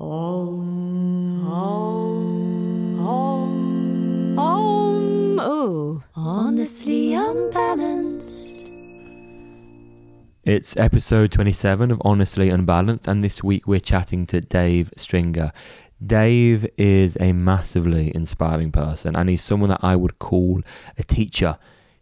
Om, om, om, om. Ooh, honestly unbalanced. It's episode 27 of Honestly Unbalanced, and this week we're chatting to Dave Stringer. Dave is a massively inspiring person, and he's someone that I would call a teacher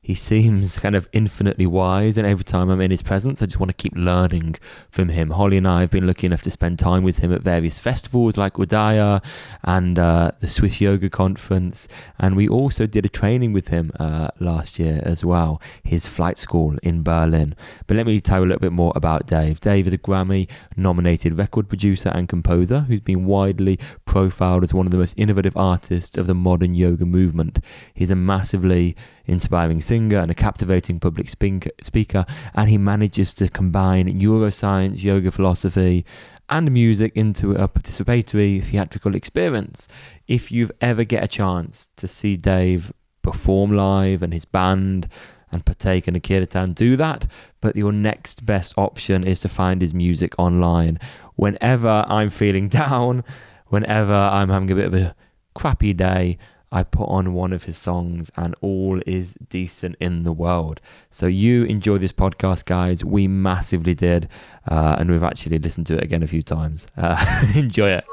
he seems kind of infinitely wise, and every time I'm in his presence, I just want to keep learning from him. Holly and I have been lucky enough to spend time with him at various festivals like Udaya and uh, the Swiss Yoga Conference, and we also did a training with him uh, last year as well, his flight school in Berlin. But let me tell you a little bit more about Dave. Dave is a Grammy nominated record producer and composer who's been widely profiled as one of the most innovative artists of the modern yoga movement. He's a massively inspiring singer and a captivating public speaker, and he manages to combine neuroscience, yoga philosophy, and music into a participatory theatrical experience. If you've ever get a chance to see Dave perform live and his band and partake in a kirtan, do that. But your next best option is to find his music online. Whenever I'm feeling down, whenever I'm having a bit of a crappy day, I put on one of his songs and all is decent in the world. So you enjoy this podcast, guys. We massively did. Uh, and we've actually listened to it again a few times. Uh, enjoy it.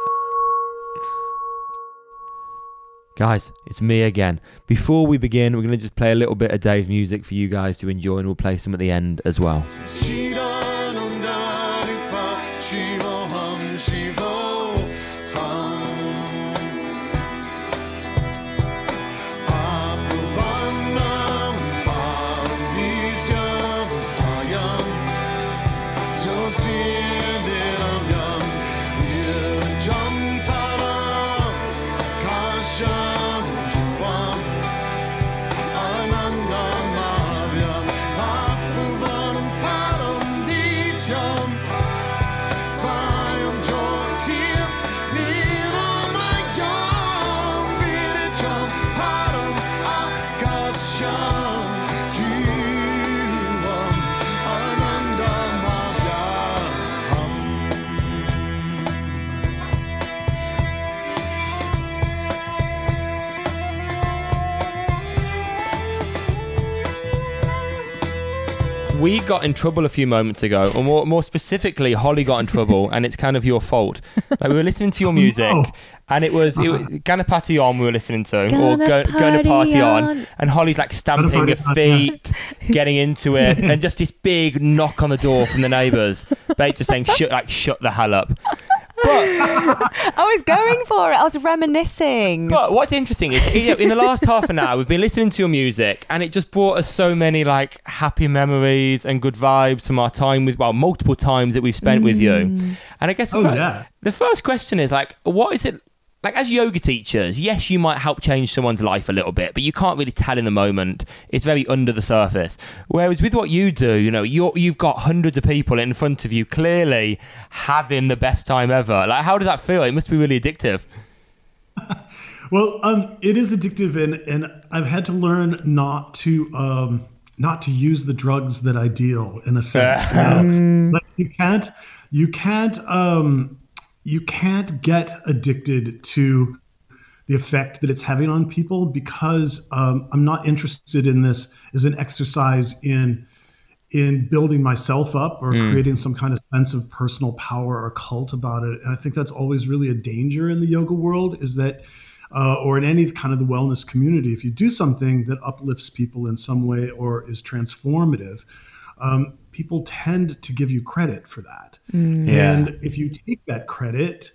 Guys, it's me again. Before we begin, we're going to just play a little bit of Dave's music for you guys to enjoy, and we'll play some at the end as well. We got in trouble a few moments ago, or more, more specifically, Holly got in trouble, and it's kind of your fault. Like we were listening to your music, oh. and it was, it was Ganapati Om we were listening to, or go, going to party on. on, and Holly's like stamping her feet, getting into it, and just this big knock on the door from the neighbours, Bates just saying, "Shut, like, shut the hell up." But I was going for it. I was reminiscing. But what's interesting is in the last half an hour, we've been listening to your music, and it just brought us so many like happy memories and good vibes from our time with, well, multiple times that we've spent mm. with you. Mm. And I guess the, oh, fir- yeah. the first question is like, what is it like as yoga teachers, yes, you might help change someone's life a little bit, but you can't really tell in the moment. It's very under the surface. Whereas with what you do, you know, you you've got hundreds of people in front of you, clearly having the best time ever. Like, how does that feel? It must be really addictive. well, um, it is addictive, and and I've had to learn not to um, not to use the drugs that I deal in a sense. you, know? like you can't you can't um you can't get addicted to the effect that it's having on people because um, I'm not interested in this as an exercise in in building myself up or mm. creating some kind of sense of personal power or cult about it. And I think that's always really a danger in the yoga world is that, uh, or in any kind of the wellness community, if you do something that uplifts people in some way or is transformative, um, people tend to give you credit for that. Mm. And if you take that credit,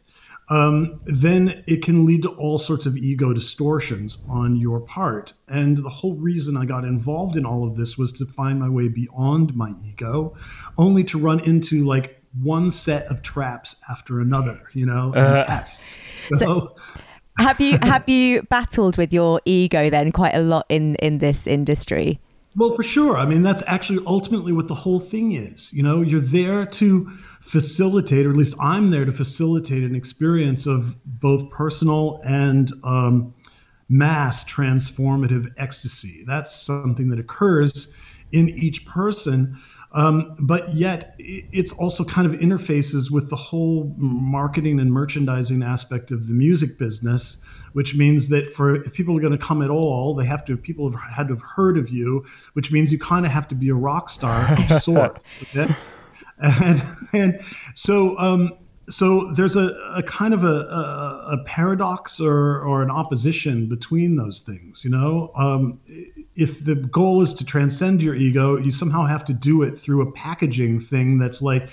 um, then it can lead to all sorts of ego distortions on your part. And the whole reason I got involved in all of this was to find my way beyond my ego, only to run into like one set of traps after another, you know, uh, tests. So, so have you have you battled with your ego then quite a lot in in this industry? Well, for sure. I mean, that's actually ultimately what the whole thing is. You know, you're there to facilitate, or at least I'm there to facilitate an experience of both personal and um, mass transformative ecstasy. That's something that occurs in each person. Um, but yet, it's also kind of interfaces with the whole marketing and merchandising aspect of the music business, which means that for if people are going to come at all, they have to people have had to have heard of you, which means you kind of have to be a rock star of sort. Okay? And, and so um, so there's a, a kind of a, a, a, paradox or, or an opposition between those things you know? Um, if the goal is to transcend your ego you somehow have to do it through a packaging thing that's like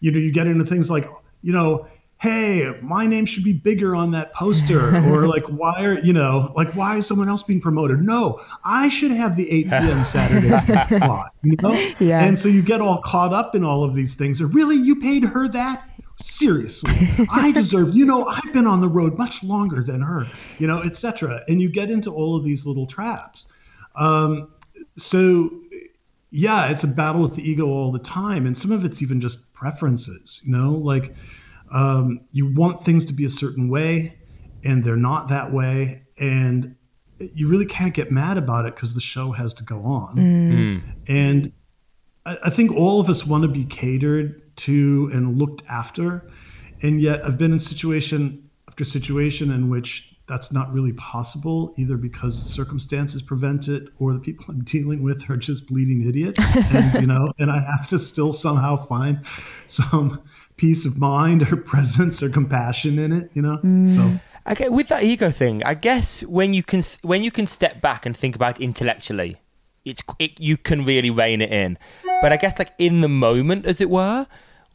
you know you get into things like you know hey my name should be bigger on that poster or like why are you know like why is someone else being promoted? No i should have the 8 p.m saturday slot you know? Yeah. And so you get all caught up in all of these things. Or really? You paid her that seriously. I deserve you know i've been on the road much longer than her you know etc and you get into all of these little traps. Um, so yeah it's a battle with the ego all the time. And some of it's even just preferences you know like um, you want things to be a certain way and they're not that way. And you really can't get mad about it because the show has to go on. Mm. and I, I think all of us want to be catered to and looked after. And yet I've been in situation after situation in which that's not really possible, either because circumstances prevent it or the people I'm dealing with are just bleeding idiots. and, you know, and I have to still somehow find some peace of mind or presence or compassion in it, you know? Mm. So Okay, with that ego thing, I guess when you can when you can step back and think about it intellectually, it's it, you can really rein it in. But I guess like in the moment, as it were,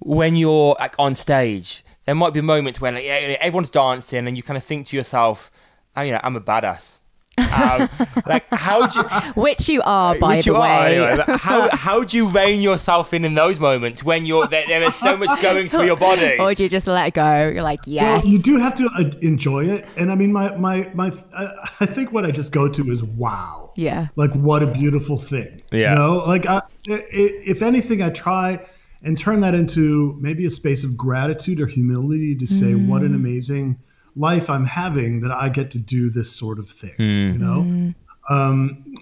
when you're like on stage, there might be moments where like, everyone's dancing and you kind of think to yourself, oh, you know, I'm a badass. um, like how do you, which you are by the way. are, anyway, how how do you rein yourself in in those moments when you're there, there is so much going through your body? Or do you just let it go? You're like yes. well, you do have to uh, enjoy it. And i mean my my my I, I think what i just go to is wow. Yeah. Like what a beautiful thing. Yeah. you know? Like I, if anything i try and turn that into maybe a space of gratitude or humility to say mm. what an amazing life I'm having that I get to do this sort of thing. Mm. You know, mm. um,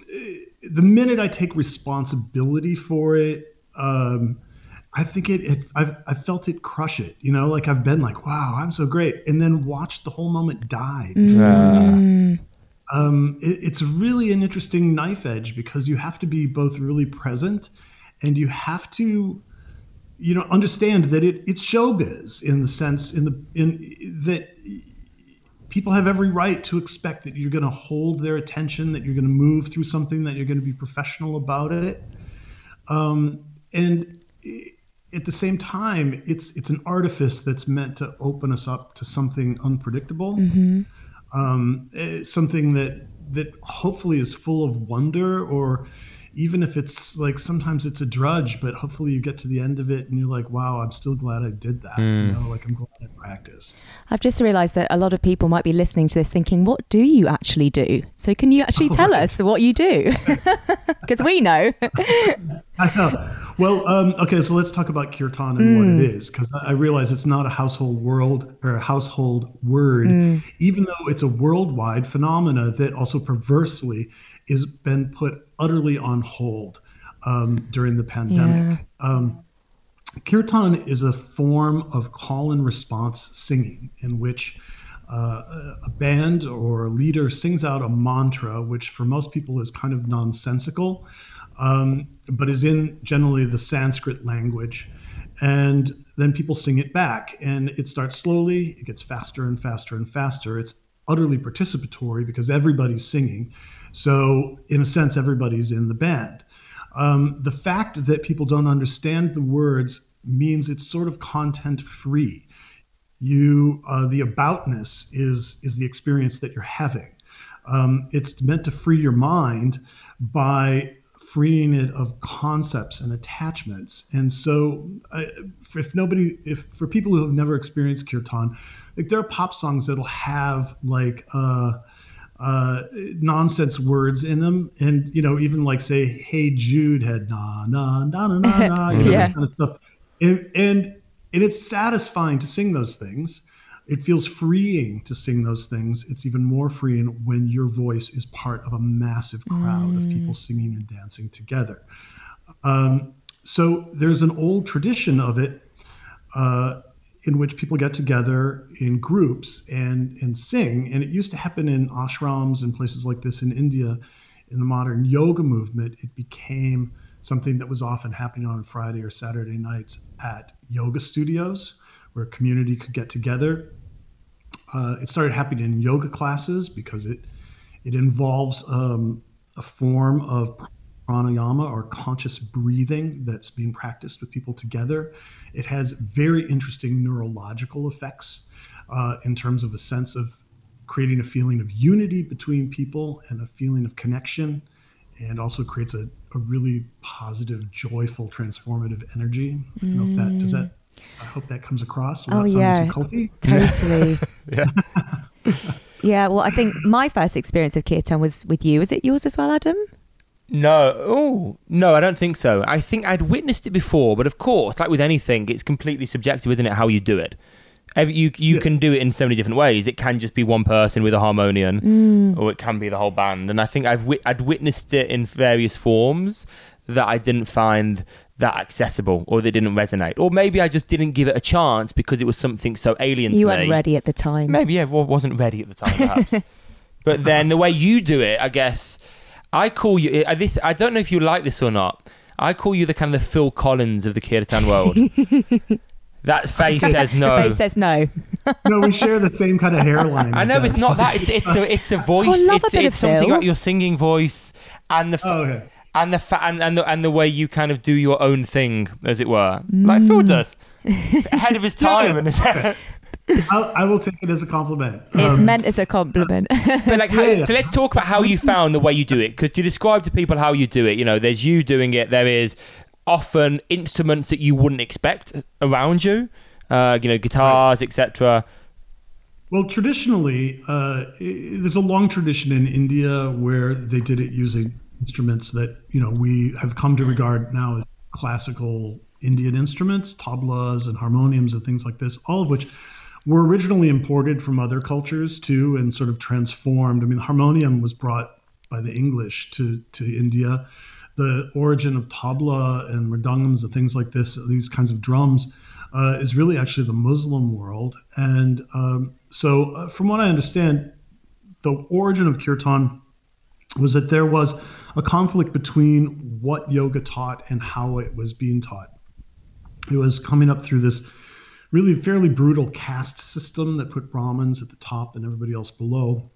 the minute I take responsibility for it, um, I think it, it I've, I felt it crush it, you know, like I've been like, wow, I'm so great. And then watched the whole moment die. Mm. Um, it, it's really an interesting knife edge because you have to be both really present and you have to you know understand that it, it's showbiz in the sense in the in that people have every right to expect that you're going to hold their attention that you're going to move through something that you're going to be professional about it um, and at the same time it's it's an artifice that's meant to open us up to something unpredictable mm-hmm. um, eh, something that that hopefully is full of wonder or even if it's like sometimes it's a drudge, but hopefully you get to the end of it and you're like, wow, I'm still glad I did that. Mm. You know, like I'm glad I practiced. I've just realized that a lot of people might be listening to this thinking, what do you actually do? So can you actually tell us what you do? Because we know. I know. Well, um, okay, so let's talk about kirtan and mm. what it is, because I realize it's not a household world or a household word, mm. even though it's a worldwide phenomena that also perversely is been put utterly on hold um, during the pandemic. Yeah. Um, kirtan is a form of call and response singing in which uh, a band or a leader sings out a mantra, which for most people is kind of nonsensical, um, but is in generally the Sanskrit language. And then people sing it back, and it starts slowly, it gets faster and faster and faster. It's utterly participatory because everybody's singing. So, in a sense, everybody's in the band. Um, the fact that people don't understand the words means it's sort of content free. You, uh, the aboutness is is the experience that you're having. Um, it's meant to free your mind by freeing it of concepts and attachments. And so, uh, if nobody, if for people who have never experienced kirtan, like there are pop songs that'll have like. Uh, uh, nonsense words in them, and you know, even like say, "Hey Jude" had na na na na na na, you know, yeah. this kind of stuff, and, and and it's satisfying to sing those things. It feels freeing to sing those things. It's even more freeing when your voice is part of a massive crowd mm. of people singing and dancing together. Um, so there's an old tradition of it uh, in which people get together in groups and and sing, and it used to happen in ashrams and places like this in India. In the modern yoga movement, it became something that was often happening on Friday or Saturday nights at yoga studios where a community could get together. Uh, it started happening in yoga classes because it it involves um, a form of pranayama or conscious breathing that's being practiced with people together. It has very interesting neurological effects uh, in terms of a sense of creating a feeling of unity between people and a feeling of connection, and also creates a, a really positive, joyful, transformative energy. I don't know if that does that. I hope that comes across. Oh, yeah. Totally. Yeah. yeah. Well, I think my first experience of kirtan was with you. Is it yours as well, Adam? No, oh no, I don't think so. I think I'd witnessed it before, but of course, like with anything, it's completely subjective, isn't it? How you do it. Every, you you Yeah. can do it in so many different ways. It can just be one person with a harmonium, mm. or it can be the whole band. And I think I've wit- I'd witnessed it in various forms that I didn't find that accessible, or that didn't resonate, or maybe I just didn't give it a chance because it was something so alien to me. You weren't me. ready at the time. Maybe yeah, wa- wasn't ready at the time, perhaps. but then the way you do it, I guess, I call you. This I don't know if you like this or not. I call you the kind of the Phil Collins of the kirtan world. that face says no. The face says no. no, we share the same kind of hairline. I know with it's not that. It's it's a it's a voice. love a it's bit it's something Phil. about your singing voice and the oh, fa- Oh, okay. and the fa- and, and the and the way you kind of do your own thing, as it were, like Phil mm. does, ahead of his time. and I'll, I will take it as a compliment. It's Um, meant as a compliment. But like, how, Yeah, yeah. so let's talk about how you found the way you do it. Because to describe to people how you do it, you know, there's you doing it. There is often instruments that you wouldn't expect around you. Uh, you know, guitars, etc. Well, traditionally, uh, i- there's a long tradition in India where they did it using instruments that you know we have come to regard now as classical Indian instruments, tablas and harmoniums and things like this, all of which were originally imported from other cultures too, and sort of transformed. I mean, the harmonium was brought by the English to to India. The origin of tabla and mridangams and things like this, these kinds of drums, uh, is really actually the Muslim world. And um, so, uh, from what I understand, the origin of kirtan was that there was a conflict between what yoga taught and how it was being taught. It was coming up through this really a fairly brutal caste system that put Brahmins at the top and everybody else below.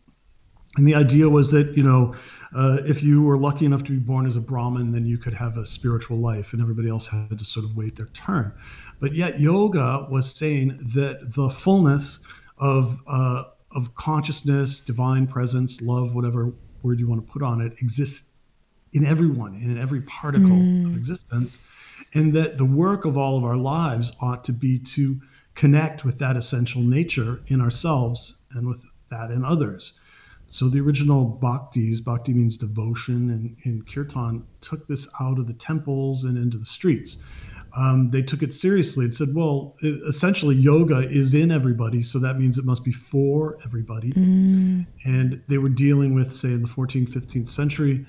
And the idea was that, you know, uh, if you were lucky enough to be born as a Brahmin, then you could have a spiritual life, and everybody else had to sort of wait their turn. But yet, yoga was saying that the fullness of uh, of consciousness, divine presence, love, whatever word you want to put on it, exists in everyone, in every particle of existence, and that the work of all of our lives ought to be to connect with that essential nature in ourselves and with that in others. So the original bhaktis, bhakti means devotion, and, and kirtan took this out of the temples and into the streets. Um, they took it seriously and said, well, essentially, yoga is in everybody, so that means it must be for everybody. And they were dealing with, say, in the 14th, 15th century,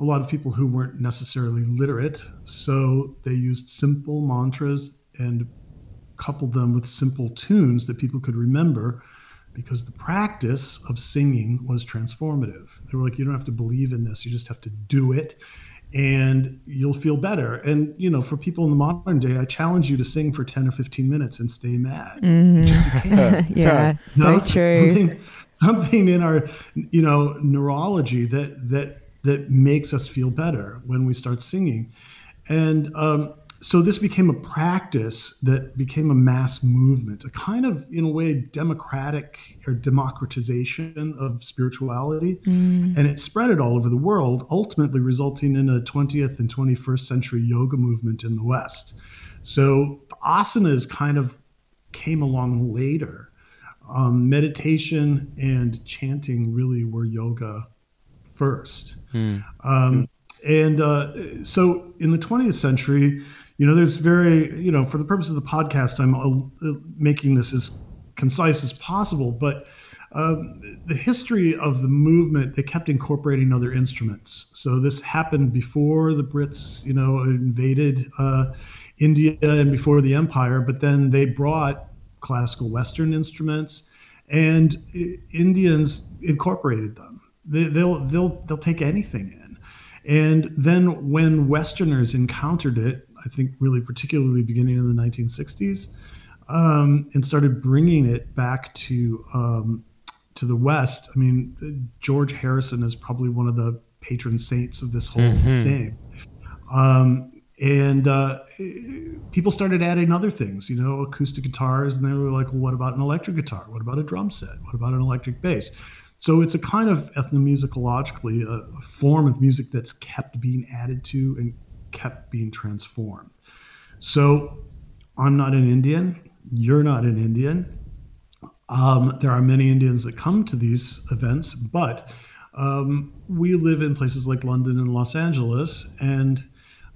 a lot of people who weren't necessarily literate. So they used simple mantras and coupled them with simple tunes that people could remember because the practice of singing was transformative. They were like, you don't have to believe in this, you just have to do it and you'll feel better. And, you know, for people in the modern day, I challenge you to sing for 10 or 15 minutes and stay mad. Mm-hmm. yeah, so No? true. Something, something in our, you know, neurology that that that makes us feel better when we start singing, and um, so this became a practice that became a mass movement, a kind of, in a way, democratic or democratization of spirituality, and it spread it all over the world, ultimately resulting in a 20th and 21st century yoga movement in the West. So asanas kind of came along later. Um, meditation and chanting really were yoga first. Um, and uh, so in the 20th century, you know, there's very, you know, for the purpose of the podcast, I'm uh, making this as concise as possible, but um, the history of the movement, they kept incorporating other instruments. So this happened before the Brits, you know, invaded uh, India and before the empire, but then they brought classical Western instruments, and Indians incorporated them. They, they'll they'll they'll take anything in, and then when Westerners encountered it, I think really particularly beginning in the 1960s, um, and started bringing it back to um, to the West. I mean, George Harrison is probably one of the patron saints of this whole mm-hmm. thing. Um, and uh, people started adding other things, you know, acoustic guitars, and they were like, well, what about an electric guitar? What about a drum set? What about an electric bass? So it's a kind of ethnomusicologically a, form of music that's kept being added to and kept being transformed. So I'm not an Indian. You're not an Indian. Um, there are many Indians that come to these events, but um, we live in places like London and Los Angeles, and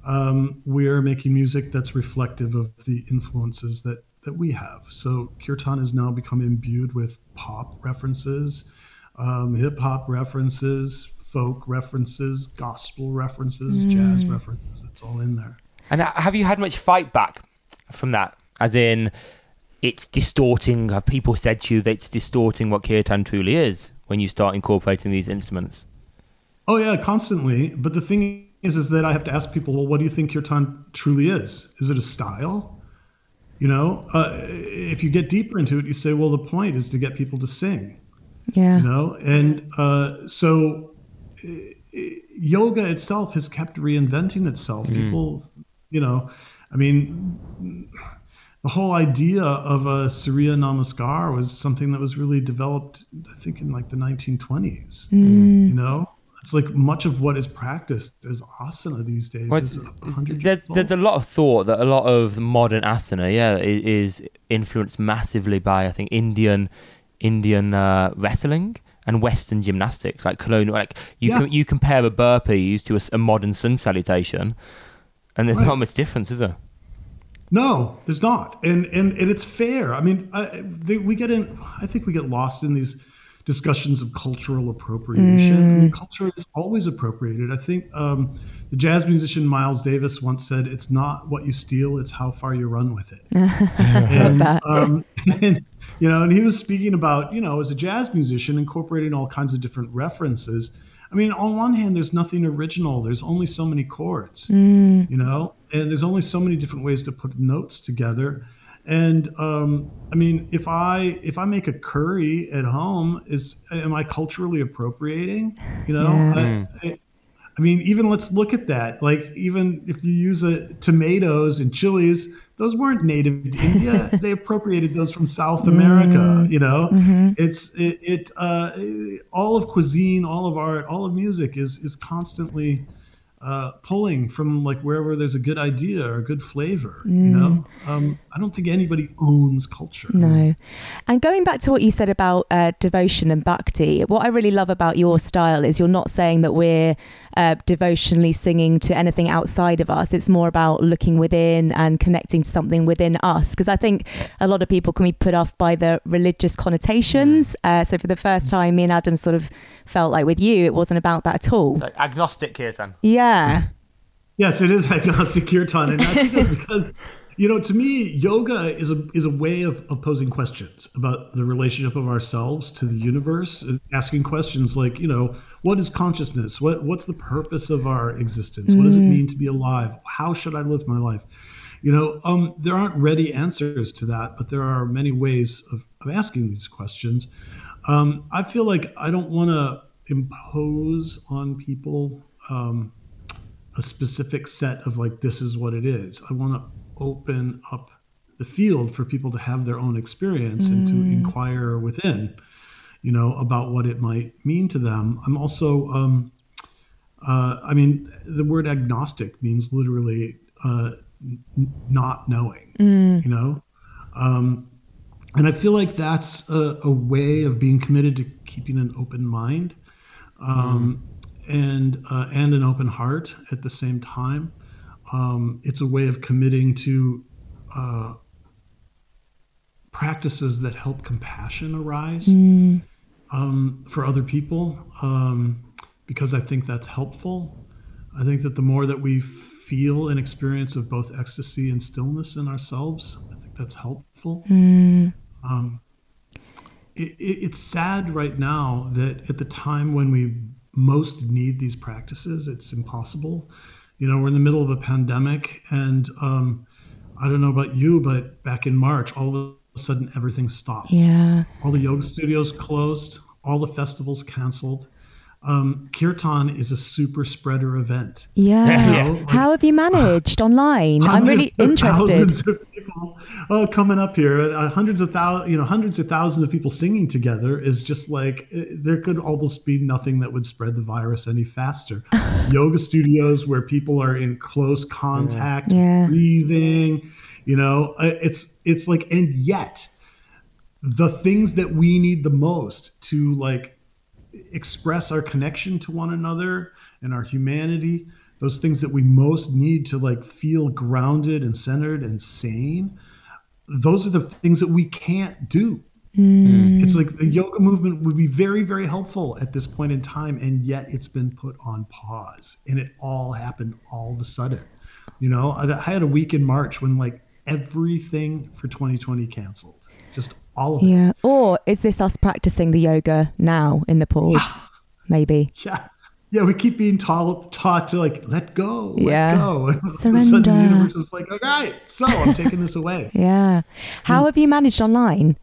um, we're making music that's reflective of the influences that that we have. So kirtan has now become imbued with pop references, um, hip hop references, folk references, gospel references, mm. jazz references. It's all in there. And have you had much fight back from that? As in, it's distorting. Have people said to you that it's distorting what kirtan truly is when you start incorporating these instruments? Oh yeah, constantly. But the thing is, is that I have to ask people, well, what do you think kirtan truly is? Is it a style? You know, uh, if you get deeper into it, you say, well, the point is to get people to sing. Yeah. You know, and uh, so uh, yoga itself has kept reinventing itself. Mm. People, you know, I mean, the whole idea of a Surya Namaskar was something that was really developed, I think, in like the 1920s. Mm. You know, it's like much of what is practiced as asana these days. Well, there's there's a lot of thought that a lot of modern asana, yeah, is influenced massively by I think Indian Indian uh, wrestling and Western gymnastics, like colonial. Like you yeah. you compare a burpee to a, a modern sun salutation, and there's right. not much difference, is there? No, there's not, and and and it's fair. I mean, I, they, we get in. I think we get lost in these discussions of cultural appropriation. Mm. I mean, culture is always appropriated. I think um, the jazz musician Miles Davis once said, "It's not what you steal; it's how far you run with it." and, um, and, you know, and he was speaking about, you know, as a jazz musician, incorporating all kinds of different references. I mean, on one hand, there's nothing original. There's only so many chords, mm. you know, and there's only so many different ways to put notes together. And um, I mean, if I if I make a curry at home, is am I culturally appropriating? You know, yeah. I, I, I, mean, even let's look at that. Like, even if you use a tomatoes and chilies, those weren't native to India. they appropriated those from South America. Mm. You know, mm-hmm. it's it, it uh, all of cuisine, all of art, all of music is is constantly uh, pulling from like wherever there's a good idea or a good flavor. Mm. You know, um, I don't think anybody owns culture. No. And going back to what you said about uh, devotion and bhakti, what I really love about your style is you're not saying that we're uh, devotionally singing to anything outside of us. It's more about looking within and connecting to something within us. Because I think a lot of people can be put off by the religious connotations. Mm. Uh, so for the first time, me and Adam sort of felt like with you, it wasn't about that at all. So agnostic kirtan. Yeah. Yes, it is agnostic kirtan, and that's because you know, to me, yoga is a is a way of, of posing questions about the relationship of ourselves to the universe, asking questions like, you know, what is consciousness? What what's the purpose of our existence? Mm. What does it mm. mean to be alive? How should I live my life? You know, um, there aren't ready answers to that, but there are many ways of, of asking these questions. Um, I feel like I don't want to impose on people um, a specific set of like this is what it is. I want to open up the field for people to have their own experience mm. and to mm. inquire within, you know, about what it might mean to them. I'm also, um, uh, I mean, the word agnostic means literally uh, n- not knowing, mm. you know? Um, and I feel like that's a, a, way of being committed to keeping an open mind um, mm. and, uh, and an open heart at the same time. Um, it's a way of committing to uh, practices that help compassion arise. Mm. um, for other people um, because I think that's helpful. I think that the more that we feel an experience of both ecstasy and stillness in ourselves, I think that's helpful. Um, it, it, it's sad right now that at the time when we most need these practices, it's impossible. You know, we're in the middle of a pandemic, and um, I don't know about you, but back in March, all of a sudden everything stopped. Yeah. All the yoga studios closed, all the festivals canceled. Um, Kirtan is a super spreader event. Yeah. Yeah. Like- How have you managed online? I'm really interested. people, oh, coming up here, uh, hundreds of thousands, you know, hundreds of thousands of people singing together is just like uh, there could almost be nothing that would spread the virus any faster. Yoga studios where people are in close contact, Yeah. breathing, you know, uh, it's it's like, and yet the things that we need the most to like express our connection to one another and our humanity those things that we most need to like feel grounded and centered and sane those are the things that we can't do. Mm. It's like the yoga movement would be very very helpful at this point in time and yet it's been put on pause and it all happened all of a sudden. You know i, had a week in march when like everything for 2020 canceled all of it Yeah. Or is this us practicing the yoga now in the pause? Maybe. Yeah. Yeah, we keep being taught taught to like let go, let Yeah. go. And all of a Surrender. the universe is like, all right, so I'm taking this away. Yeah. How have you managed online?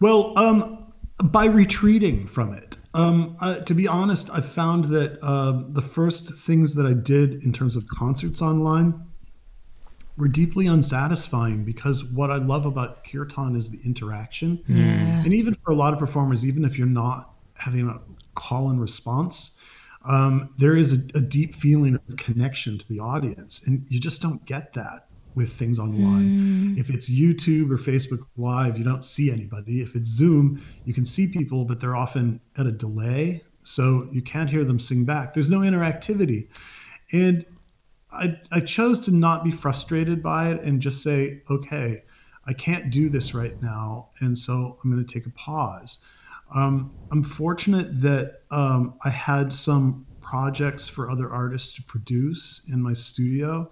Well, um, by retreating from it. Um, uh, to be honest, I found that uh, the first things that I did in terms of concerts online were deeply unsatisfying because what I love about kirtan is the interaction. And even for a lot of performers, even if you're not having a call and response, um, there is a, a deep feeling of connection to the audience. And you just don't get that with things online. If it's YouTube or Facebook Live, you don't see anybody. If it's Zoom, you can see people, but they're often at a delay. So you can't hear them sing back. There's no interactivity. And I, I chose to not be frustrated by it and just say, okay, I can't do this right now. And so I'm going to take a pause. Um, I'm fortunate that um, I had some projects for other artists to produce in my studio.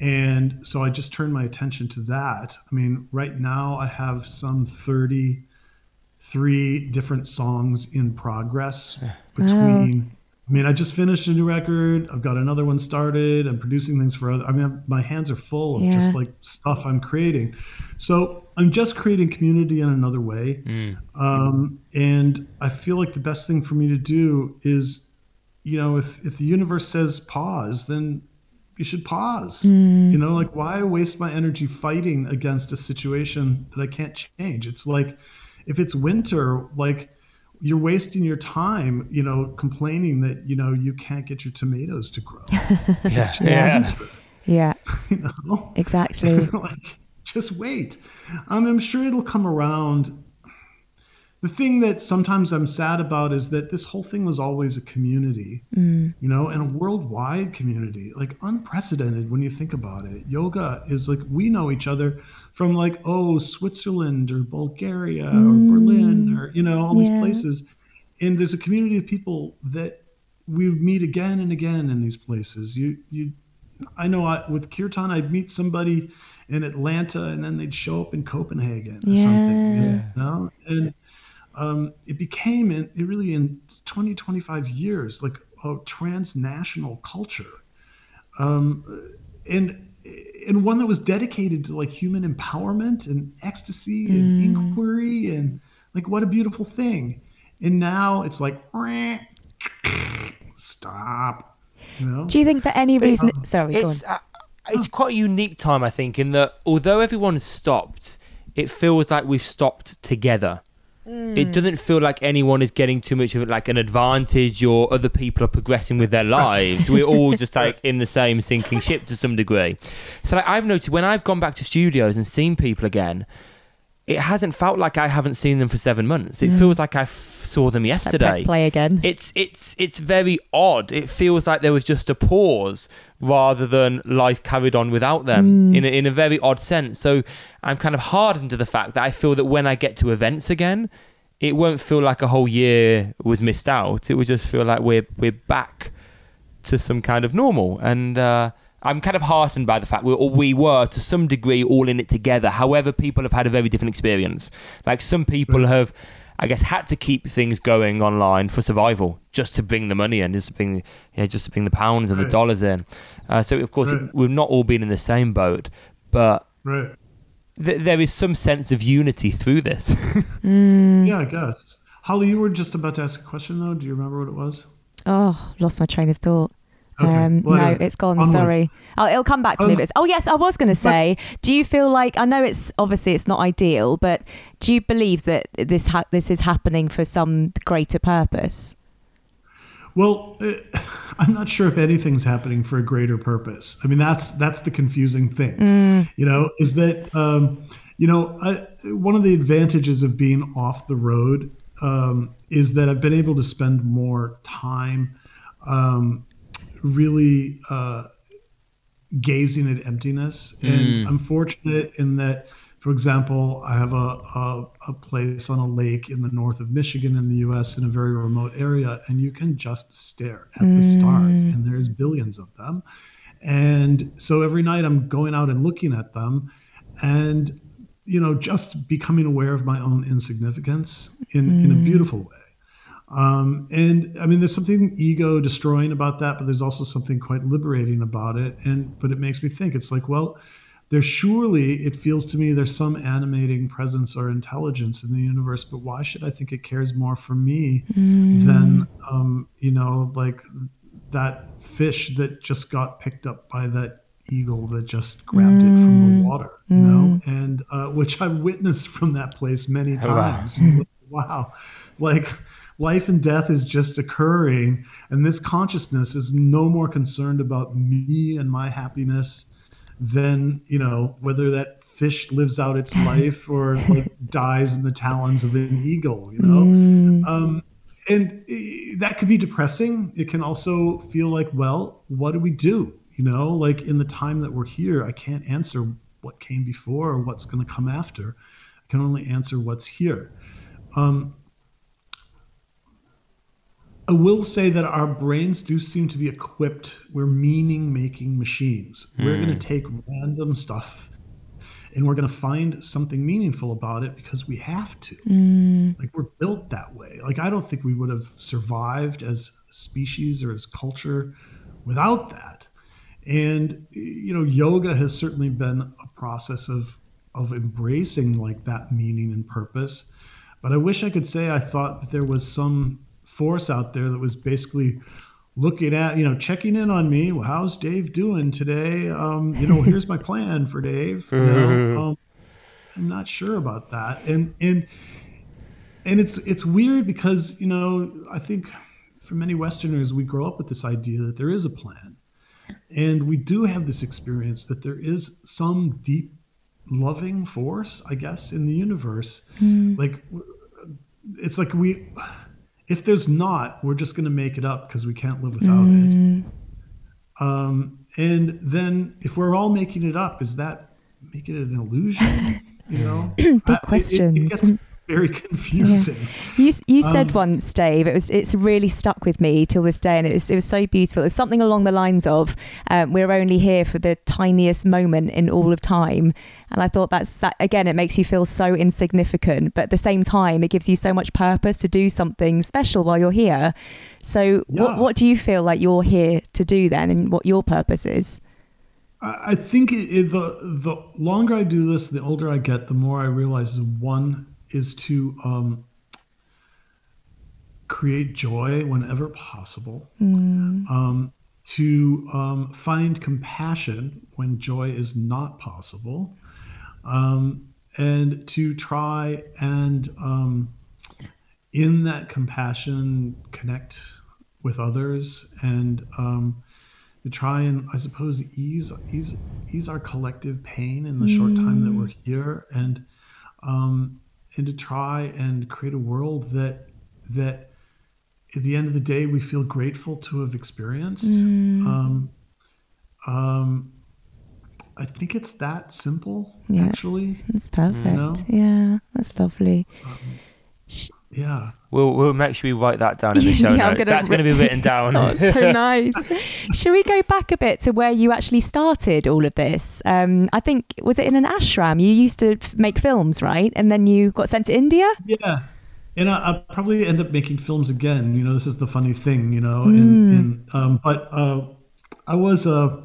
And so I just turned my attention to that. I mean, right now I have some 33 different songs in progress between. I mean, I just finished a new record. I've got another one started. I'm producing things for other. I mean, my hands are full of Yeah. just like stuff I'm creating. So I'm just creating community in another way. Um, and I feel like the best thing for me to do is, you know, if if the universe says pause, then you should pause. You know, like why waste my energy fighting against a situation that I can't change? It's like if it's winter, like you're wasting your time, you know, complaining that, you know, you can't get your tomatoes to grow. Yeah. Yeah. Yeah. You know? Exactly. like, just wait. Um, I'm sure it'll come around. The thing that sometimes I'm sad about is that this whole thing was always a community, you know, and a worldwide community, like unprecedented when you think about it. Yoga is like we know each other from like oh Switzerland or Bulgaria or Berlin or you know all Yeah. these places, and there's a community of people that we meet again and again in these places. You you I know I, with Kirtan, I'd meet somebody in Atlanta and then they'd show up in Copenhagen or something, you Yeah. know? And um, it became, in, it really in 20, 25 years, like a transnational culture. Um, and and one that was dedicated to like human empowerment and ecstasy and inquiry and like what a beautiful thing. And now it's like stop. You know? Do you think for any reason? um, Sorry, go on. It's uh, it's quite a unique time, I think, in that although everyone's stopped, it feels like we've stopped together. It hmm. doesn't feel like anyone is getting too much of it, like an advantage, or other people are progressing with their lives. We're all just like in the same sinking ship to some degree. So like, I've noticed when I've gone back to studios and seen people again, it hasn't felt like I haven't seen them for seven months. It feels hmm. like I f- saw them Like, yesterday press play again. it's it's it's very odd. It feels like there was just a pause rather than life carried on without them in a, in a very odd sense. So I'm kind of hardened to the fact that I feel that when I get to events again, it won't feel like a whole year was missed out. It would just feel like we're we're back to some kind of normal. And uh, I'm kind of heartened by the fact we we were to some degree all in it together. However, people have had a very different experience. Like some people Right. have. I guess had to keep things going online for survival, just to bring the money in, just to bring, yeah, just to bring the pounds and the dollars in. Uh, so of course Right. we've not all been in the same boat, but Right. th- there is some sense of unity through this. Yeah, I guess. Holly, you were just about to ask a question, though. Do you remember what it was? Oh, lost my train of thought. Okay, Um, well, no, it's gone. onward. Sorry. Oh, it'll come back to me. Um, But it's, oh, yes, I was going to say. Do you feel like I know it's obviously it's not ideal, but do you believe that this ha- this is happening for some greater purpose? Well, uh, I'm not sure if anything's happening for a greater purpose. I mean, that's that's the confusing thing. You know, is that um, you know I, one of the advantages of being off the road um, is that I've been able to spend more time um, really uh, gazing at emptiness. Mm. And I'm fortunate in that, for example, I have a, a, a place on a lake in the north of Michigan in the US in a very remote area, and you can just stare at the mm. stars, and there's billions of them. And so every night I'm going out and looking at them and, you know, just becoming aware of my own insignificance in, in a mm. beautiful way. Um, and I mean, there's something ego destroying about that, but there's also something quite liberating about it. And but it makes me think. It's like, well, there's surely it feels to me there's some animating presence or intelligence in the universe, but why should I think it cares more for me than um, you know, like that fish that just got picked up by that eagle that just grabbed it from the water, you know, and uh, which I've witnessed from that place many Wow. times. And you're like, wow, like life and death is just occurring, and this consciousness is no more concerned about me and my happiness than you know whether that fish lives out its life or like dies in the talons of an eagle. You know. Um, and eh, that could be depressing. It can also feel like, well, what do we do? You know, like in the time that we're here, I can't answer what came before or what's going to come after. I can only answer what's here. Um, I will say that our brains do seem to be equipped. We're meaning making machines. We're going to hmm. take random stuff and we're going to find something meaningful about it because we have to. Hmm. Like we're built that way. Like I don't think we would have survived as species or as culture without that. And you know, yoga has certainly been a process of of embracing like that meaning and purpose. But I wish I could say I thought that there was some force out there that was basically looking at, you know, checking in on me. Well, how's Dave doing today? Um, you know, here's my plan for Dave. You know, um, I'm not sure about that. And and and it's it's weird because you know I think for many Westerners we grow up with this idea that there is a plan, and we do have this experience that there is some deep loving force, I guess, in the universe. Like it's like we, if there's not, we're just going to make it up because we can't live without it. Um, and then if we're all making it up, is that making it an illusion? You know, Big I- it- it questions. gets very confusing. You you said Um, once, Dave. It was it's really stuck with me till this day, and it was it was so beautiful. It was something along the lines of, um, "We're only here for the tiniest moment in all of time." And I thought that's that again. It makes you feel so insignificant, but at the same time, it gives you so much purpose to do something special while you're here. So, what Yeah. what do you feel like you're here to do then, and what your purpose is? I I think it, it, the the longer I do this, the older I get, the more I realize one is to um, create joy whenever possible, um, to um, find compassion when joy is not possible, um, and to try and um, in that compassion connect with others and um, to try and I suppose ease ease ease our collective pain in the short time that we're here. And um, and to try and create a world that that at the end of the day we feel grateful to have experienced. Um, um, I think it's that simple Yeah. actually. That's perfect. know? Yeah, that's lovely. Um, Sh- yeah. We'll we'll make sure we write that down in the show Yeah, I'm notes. gonna That's going to be written down. Oh, so nice. Shall we go back a bit to where you actually started all of this? Um, I think was it in an ashram? You used to make films, right? And then you got sent to India. Yeah. And I, I'll probably end up making films again. You know, this is the funny thing, you know. And, and um, but uh, I was a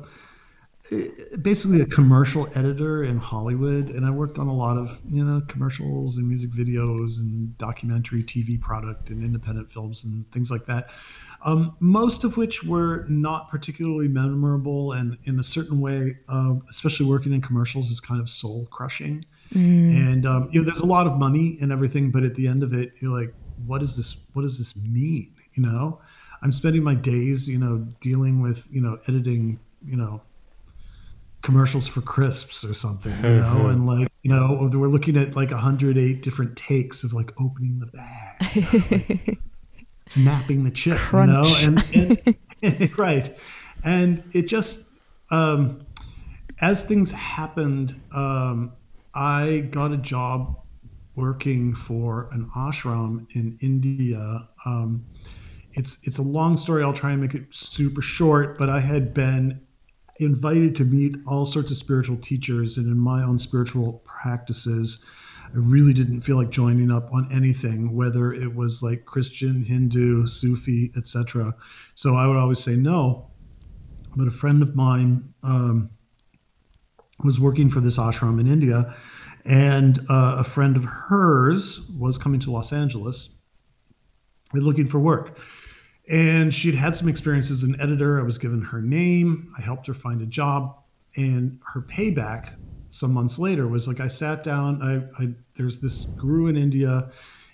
basically a commercial editor in Hollywood, and I worked on a lot of you know commercials and music videos and documentary TV product and independent films and things like that. Um, most of which were not particularly memorable, and in a certain way, um, especially working in commercials, is kind of soul crushing. And um, you know, there's a lot of money and everything, but at the end of it, you're like, what does this? What does this mean? You know, I'm spending my days, you know, dealing with you know editing, you know, commercials for crisps or something, you know, and like you know, we're looking at like 108 different takes of like opening the bag, you know, like, snapping the chip, Crunch. you know, and, and right, and it just um, as things happened, um, I got a job working for an ashram in India. Um, it's it's a long story. I'll try and make it super short. But I had been invited to meet all sorts of spiritual teachers, and in my own spiritual practices, I really didn't feel like joining up on anything, whether it was like Christian, Hindu, Sufi, etc. So I would always say no. But a friend of mine um, was working for this ashram in India, and uh, a friend of hers was coming to Los Angeles looking for work. And she'd had some experience as an editor. I was given her name. I helped her find a job, and her payback some months later was like I sat down. I, I there's this guru in India,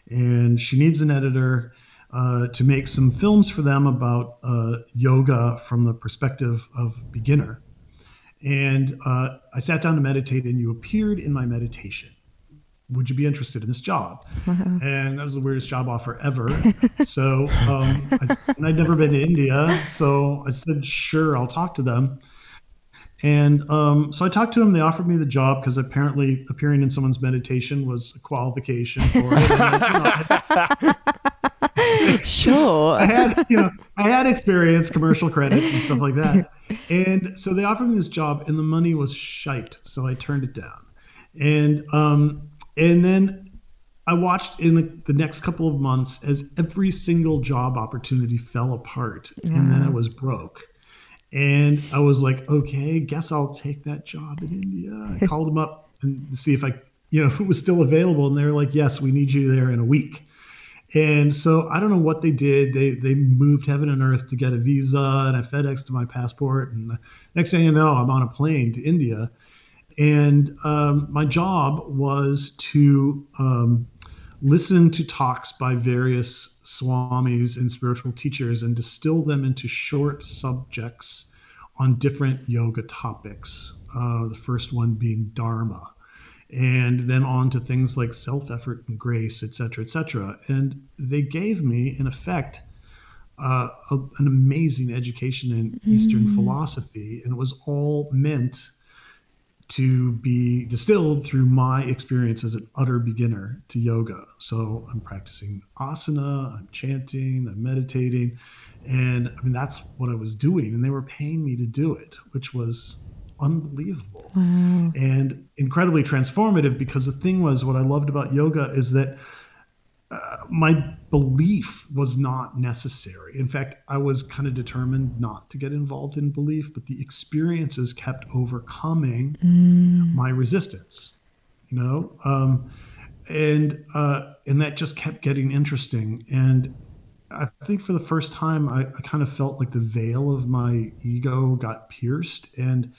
and she needs an editor uh, to make some films for them about uh, yoga from the perspective of beginner. And uh, I sat down to meditate, and you appeared in my meditation. Would you be interested in this job? And that was the weirdest job offer ever. so, um, I, and I'd never been to India. So I said, sure, I'll talk to them. And um, so I talked to them. They offered me the job because apparently appearing in someone's meditation was a qualification for it. Sure. I had, you know, I had experience, commercial credits and stuff like that. And so they offered me this job, and the money was shite, so I turned it down. And um, and then I watched in the, the next couple of months as every single job opportunity fell apart, and then I was broke. And I was like, okay, guess I'll take that job in India. I called them up and see if I, you know, if it was still available, and they were like, yes, we need you there in a week. And so I don't know what they did. They they moved heaven and earth to get a visa and I FedEx to my passport. And the next thing you know, I'm on a plane to India. And um, my job was to um, listen to talks by various swamis and spiritual teachers and distill them into short subjects on different yoga topics. Uh, the first one being Dharma and then on to things like self-effort and grace, et cetera, et cetera. And they gave me, in effect, uh, a, an amazing education in Eastern philosophy, and it was all meant to be distilled through my experience as an utter beginner to yoga. So I'm practicing asana, I'm chanting, I'm meditating, and I mean that's what I was doing, and they were paying me to do it, which was unbelievable and incredibly transformative because the thing was what I loved about yoga is that uh, my belief was not necessary. In fact, I was kind of determined not to get involved in belief, but the experiences kept overcoming my resistance, you know? Um, and, uh, and that just kept getting interesting. And I think for the first time, I, I kind of felt like the veil of my ego got pierced. And,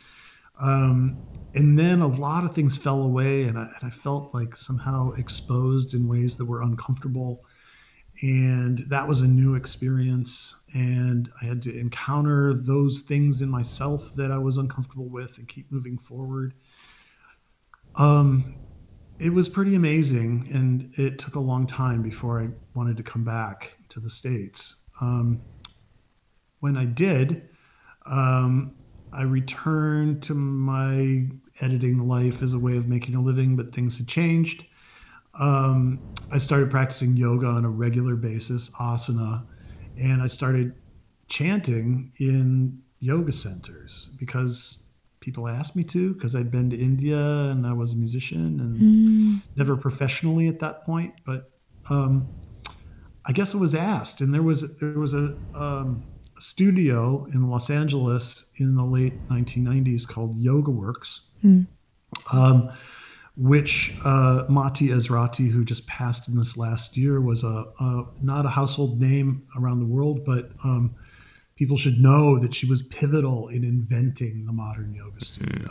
um, and then a lot of things fell away, and I, and I felt like somehow exposed in ways that were uncomfortable. And that was a new experience. And I had to encounter those things in myself that I was uncomfortable with and keep moving forward. Um, it was pretty amazing, and it took a long time before I wanted to come back to the States. Um, when I did, um, I returned to my editing life as a way of making a living, but things had changed. um, I started practicing yoga on a regular basis, asana, and I started chanting in yoga centers because people asked me to because I'd been to India and I was a musician and mm. never professionally at that point, but um, I guess I was asked, and there was there was a, um, a studio in Los Angeles in the late 1990s called Yoga Works. Mm. Um, which uh, Maty Ezraty, who just passed in this last year, was a, a not a household name around the world, but um, people should know that she was pivotal in inventing the modern yoga studio.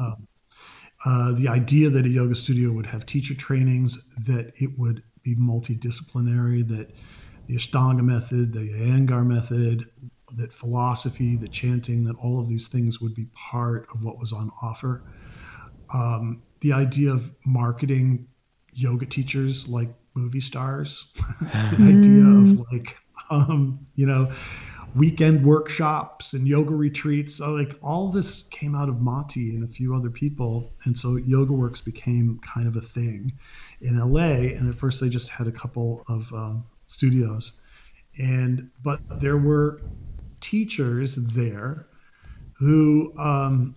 Mm. Um, uh, the idea that a yoga studio would have teacher trainings, that it would be multidisciplinary, that the Ashtanga method, the Iyengar method, that philosophy, the chanting, that all of these things would be part of what was on offer. Um, the idea of marketing yoga teachers like movie stars, the mm. idea of like, um, you know, weekend workshops and yoga retreats. Like all this came out of Maty and a few other people. And so Yoga Works became kind of a thing in LA. And at first they just had a couple of um, studios. And, but there were teachers there who um,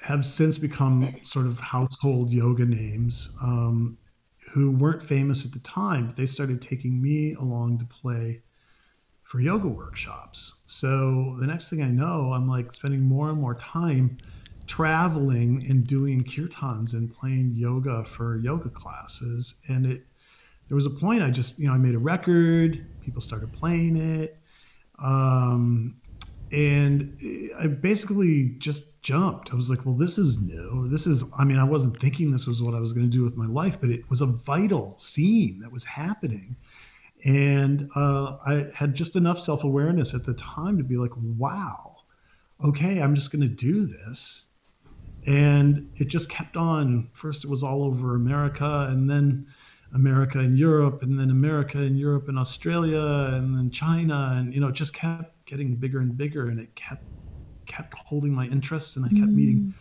have since become sort of household yoga names um, who weren't famous at the time. But they started taking me along to play for yoga workshops. So the next thing I know, I'm like spending more and more time traveling and doing kirtans and playing yoga for yoga classes. And it there was a point I just, you know, I made a record, people started playing it. Um, and I basically just jumped. I was like, well, this is new. This is, I mean, I wasn't thinking this was what I was going to do with my life, but it was a vital scene that was happening. And uh, I had just enough self awareness at the time to be like, wow, okay, I'm just going to do this. And it just kept on. First, it was all over America, and then America and Europe, and then America and Europe and Australia, and then China. And, you know, it just kept getting bigger and bigger. And it kept kept holding my interest, and I kept mm. meeting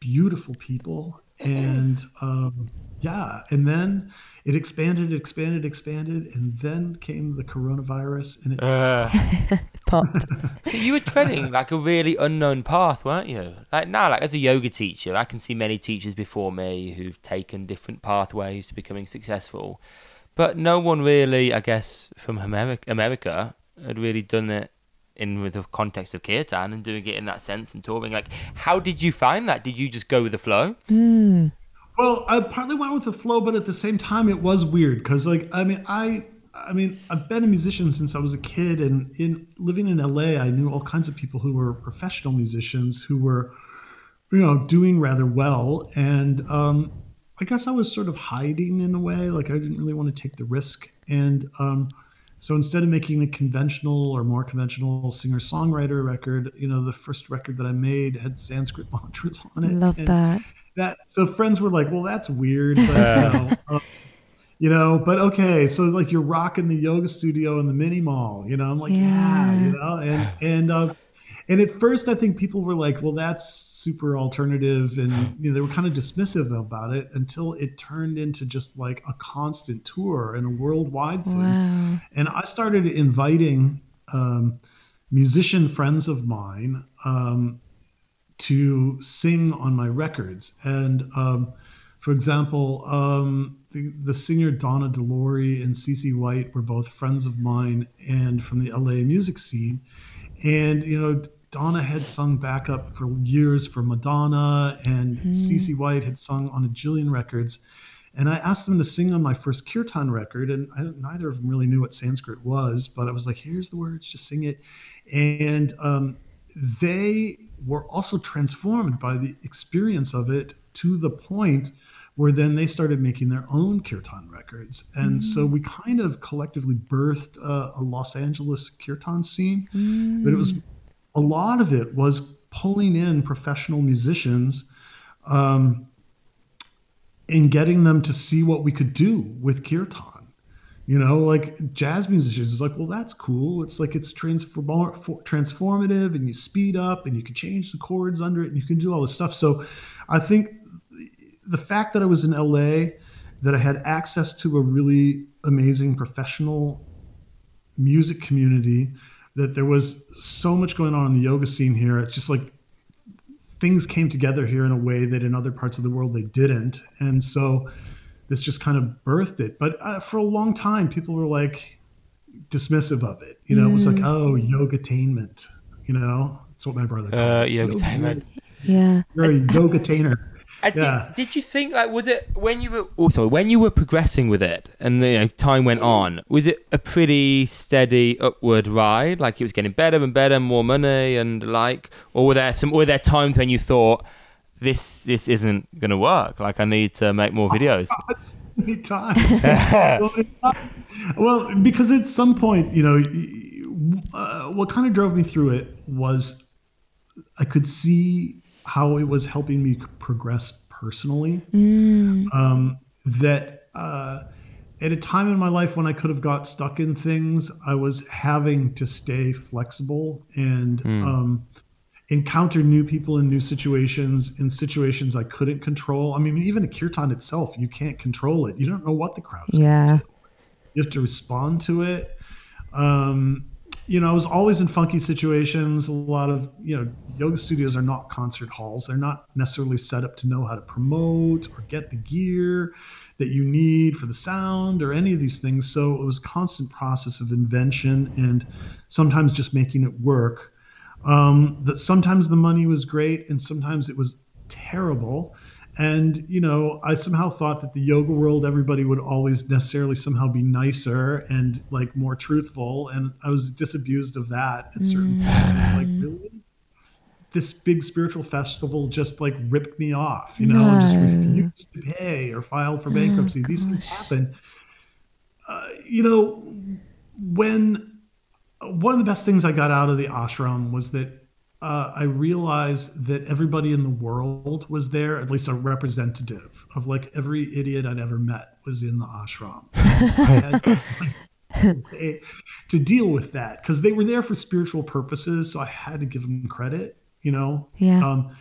beautiful people. And um, yeah, and then it expanded, expanded, expanded, and then came the coronavirus, and it uh, popped. so you were treading like a really unknown path, weren't you? Like now, like as a yoga teacher, I can see many teachers before me who've taken different pathways to becoming successful, but no one really, I guess, from America, America had really done it in with the context of kirtan and doing it in that sense and touring. Like, how did you find that? Did you just go with the flow? Mm. Well, I partly went with the flow, but at the same time, it was weird because, like, I mean, I, I mean, I've been a musician since I was a kid, and in living in LA, I knew all kinds of people who were professional musicians who were, you know, doing rather well, and um, I guess I was sort of hiding in a way, like I didn't really want to take the risk, and um, so instead of making a conventional or more conventional singer-songwriter record, you know, the first record that I made had Sanskrit mantras on it. Love and, that. that so friends were like, well, that's weird, but you know, um, you know, but okay, so like you're rocking the yoga studio in the mini mall, you know, I'm like, yeah, yeah. you know, and and uh, and at first I think people were like, well, that's super alternative, and you know, they were kind of dismissive about it until it turned into just like a constant tour and a worldwide thing, wow. and I started inviting. Um, musician friends of mine um, to sing on my records. And um, for example, um, the, the, singer Donna De Lory and CC White were both friends of mine and from the LA music scene. And, you know, Donna had sung backup for years for Madonna, and mm. CC White had sung on a jillion records. And I asked them to sing on my first kirtan record, and I, neither of them really knew what Sanskrit was, but I was like, here's the words, just sing it. And um, they were also transformed by the experience of it to the point where then they started making their own kirtan records. And mm. so we kind of collectively birthed a, a Los Angeles kirtan scene. Mm. But it was a lot of it was pulling in professional musicians um, and getting them to see what we could do with kirtan. You know like jazz musicians is like well that's cool. It's like it's transform- transformative and you speed up and you can change the chords under it and you can do all this stuff. So i think the fact that i was in la that I had access to a really amazing professional music community, that there was so much going on in the yoga scene here. It's just like things came together here in a way that in other parts of the world they didn't. And so this just kind of birthed it. But uh, for a long time, people were like dismissive of it. You know, mm. it was like, oh, yoga-tainment. You know, that's what my brother called uh, yoga-tainment. Yeah. You're a yoga-tainer. Uh, yeah. Did, did, you think like was it when you were also oh, when you were progressing with it and you know time went on was it a pretty steady upward ride? Like it was getting better and better more money and like? Or were there some were there times when you thought this this isn't going to work? Like I need to make more videos. Well because at some point you know uh, what kind of drove me through it was I could see how it was helping me progress personally. Mm. Um, that uh, at a time in my life when I could have got stuck in things, I was having to stay flexible and mm. um, encounter new people in new situations, in situations I couldn't control. I mean, even a kirtan itself, you can't control it. You don't know what the crowd's yeah. You have to respond to it. Um, you know, I was always in funky situations. A lot of, you know, yoga studios are not concert halls. They're not necessarily set up to know how to promote or get the gear that you need for the sound or any of these things. So it was a constant process of invention and sometimes just making it work. Um, that sometimes the money was great and sometimes it was terrible. And, you know, I somehow thought that the yoga world, everybody would always necessarily somehow be nicer and like more truthful. And I was disabused of that at certain mm. points. Like, really? This big spiritual festival just like ripped me off, you know, no. just refused to pay or filed for bankruptcy. Oh, These things happen. Uh, you know, when one of the best things I got out of the ashram was that uh, I realized that everybody in the world was there, at least a representative of like every idiot I'd ever met was in the ashram. to deal with that because they were there for spiritual purposes, so I had to give them credit, you know. Yeah. Um,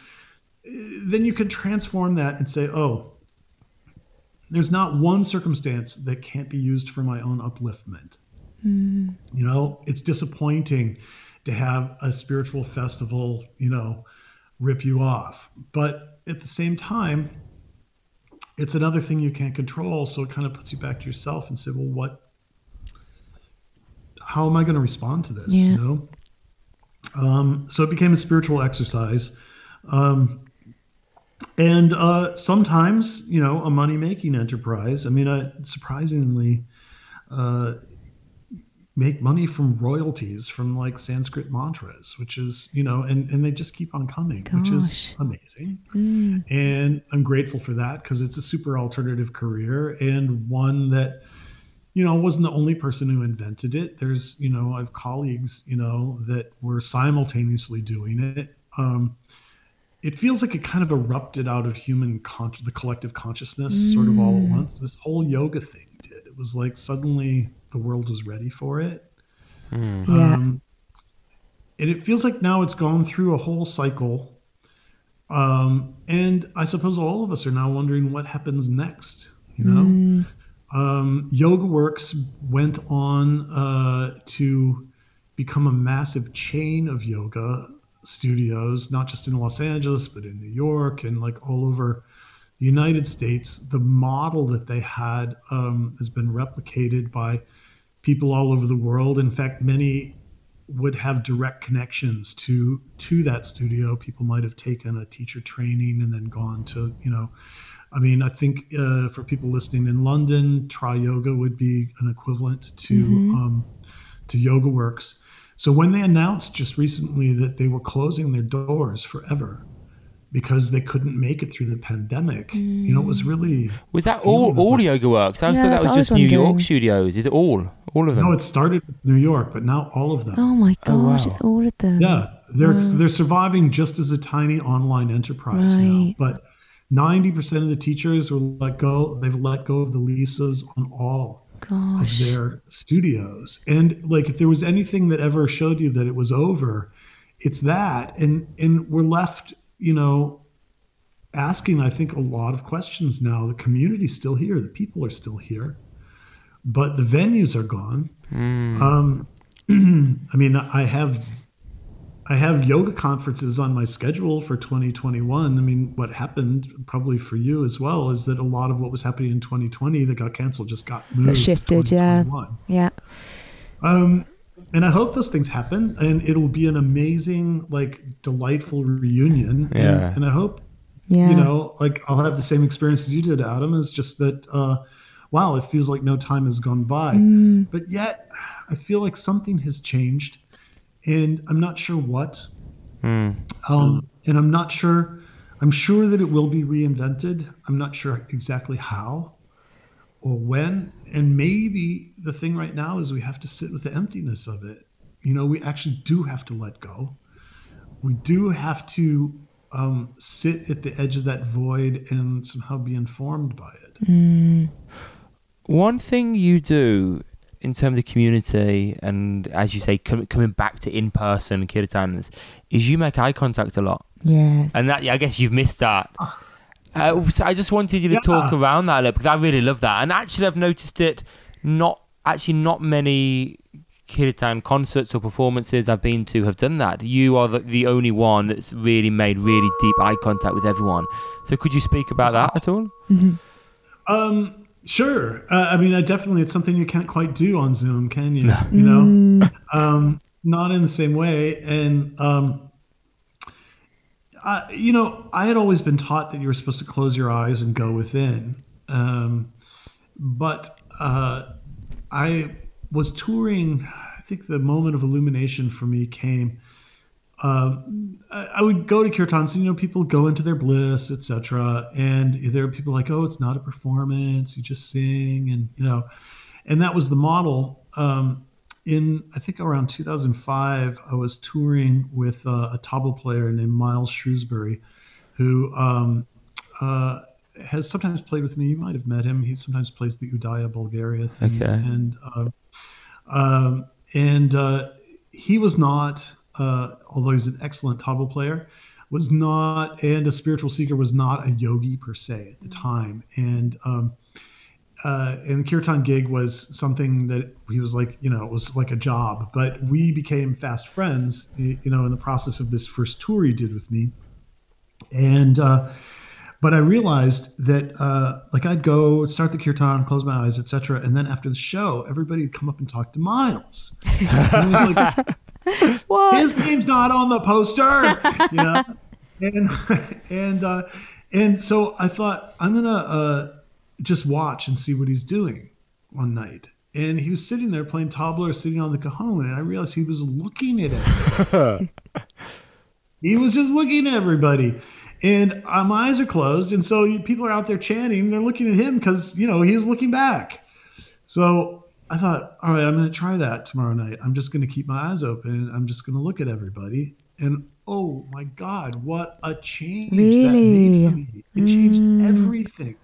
then you could transform that and say, oh, there's not one circumstance that can't be used for my own upliftment. Mm. You know, it's disappointing to have a spiritual festival, you know, rip you off. But at the same time, it's another thing you can't control. So it kind of puts you back to yourself and say, well, what, how am I going to respond to this? Yeah. You know? Um, so it became a spiritual exercise. Um, and uh, sometimes, you know, a money making enterprise. I mean, uh, surprisingly, uh, make money from royalties from like Sanskrit mantras, which is, you know, and, and they just keep on coming, Gosh. which is amazing. Mm. And I'm grateful for that because it's a super alternative career and one that, you know, I wasn't the only person who invented it. There's, you know, I have colleagues, you know, that were simultaneously doing it. Um, it feels like it kind of erupted out of human con- the collective consciousness mm. sort of all at mm. once. This whole yoga thing did. It was like suddenly the world was ready for it. Mm. Yeah. Um, and it feels like now it's gone through a whole cycle. Um, and I suppose all of us are now wondering what happens next. You know, mm. um, Yoga Works went on uh, to become a massive chain of yoga studios, not just in Los Angeles, but in New York and like all over the United States. The model that they had um, has been replicated by people all over the world. In fact, many would have direct connections to to that studio. People might have taken a teacher training and then gone to you know. I mean, I think uh, for people listening in London, Triyoga would be an equivalent to mm-hmm. um, to Yoga Works. So when they announced just recently that they were closing their doors forever, because they couldn't make it through the pandemic. Mm. You know, it was really was that all all Yoga Works? I yeah, thought that was just New York studios. Is it all all of them? No, it started with New York, but now all of them. Oh my gosh, oh, wow. it's all of them. Yeah, they're wow. they're surviving just as a tiny online enterprise right. now, but. 90% of the teachers were let go they've let go of the leases on all Gosh. of their studios and like if there was anything that ever showed you that it was over it's that and and we're left you know, asking, I think, a lot of questions now. The community's still here, the people are still here, but the venues are gone. Um, I mean, I have I have yoga conferences on my schedule for 2021. I mean, what happened probably for you as well is that a lot of what was happening in 2020 that got canceled just got moved. That shifted, yeah. Yeah. Um, and I hope those things happen, and it'll be an amazing, like, delightful reunion. Yeah. And, and I hope, Yeah. you know, like I'll have the same experience as you did, Adam. Is just that, uh, wow, it feels like no time has gone by, Mm. but yet I feel like something has changed, and I'm not sure what. Hmm. Um, and I'm not sure. I'm sure that it will be reinvented. I'm not sure exactly how or when. And maybe the thing right now is we have to sit with the emptiness of it. You know, we actually do have to let go. We do have to um, sit at the edge of that void and somehow be informed by it. One thing you do in terms of community and, as you say, com- coming back to in person kirtans is you make eye contact a lot. Yes. And that, I guess you've missed that. Uh, so I just wanted you to Yeah. talk around that a little because I really love that. And actually, I've noticed it not actually not many kirtan concerts or performances I've been to have done that. You are the, the only one that's really made really deep eye contact with everyone. So could you speak about that at all? Um, sure. Uh, I mean, I definitely, it's something you can't quite do on Zoom, can you? You know, um, not in the same way. And, um, You know, I had always been taught that you were supposed to close your eyes and go within. Um, but uh, I was touring. I think the moment of illumination for me came. Uh, I I would go to kirtans, and you know, people go into their bliss, etc. And there are people like, "Oh, it's not a performance; you just sing," and you know, and that was the model. Um, in I think around 2005, I was touring with uh, a tabla player named Miles Shrewsbury, who um, uh, has sometimes played with me. You might have met him. He sometimes plays the Udaya Bulgaria thing. Okay. And uh, um, and uh, he was not, uh, although he's an excellent tabla player, was not, and a spiritual seeker was not a yogi per se at the time. And um, uh, and the kirtan gig was something that he was like, you know, it was like a job. But we became fast friends, you know, in the process of this first tour he did with me. And uh, but I realized that uh, like I'd go start the kirtan, close my eyes, etc. And then after the show, everybody would come up and talk to Miles. And it was like, what? his name's not on the poster, you know. And and uh, and so I thought I'm gonna uh, just watch and see what he's doing one night. And he was sitting there playing tabla sitting on the cajon, and I realized he was looking at it. he was just looking at everybody. And uh, my eyes are closed, and so people are out there chanting. They're looking at him because you know he's looking back. So I thought, all right, I'm going to try that tomorrow night. I'm just going to keep my eyes open. I'm just going to look at everybody. And oh my God, what a change that Really? made me! It changed everything.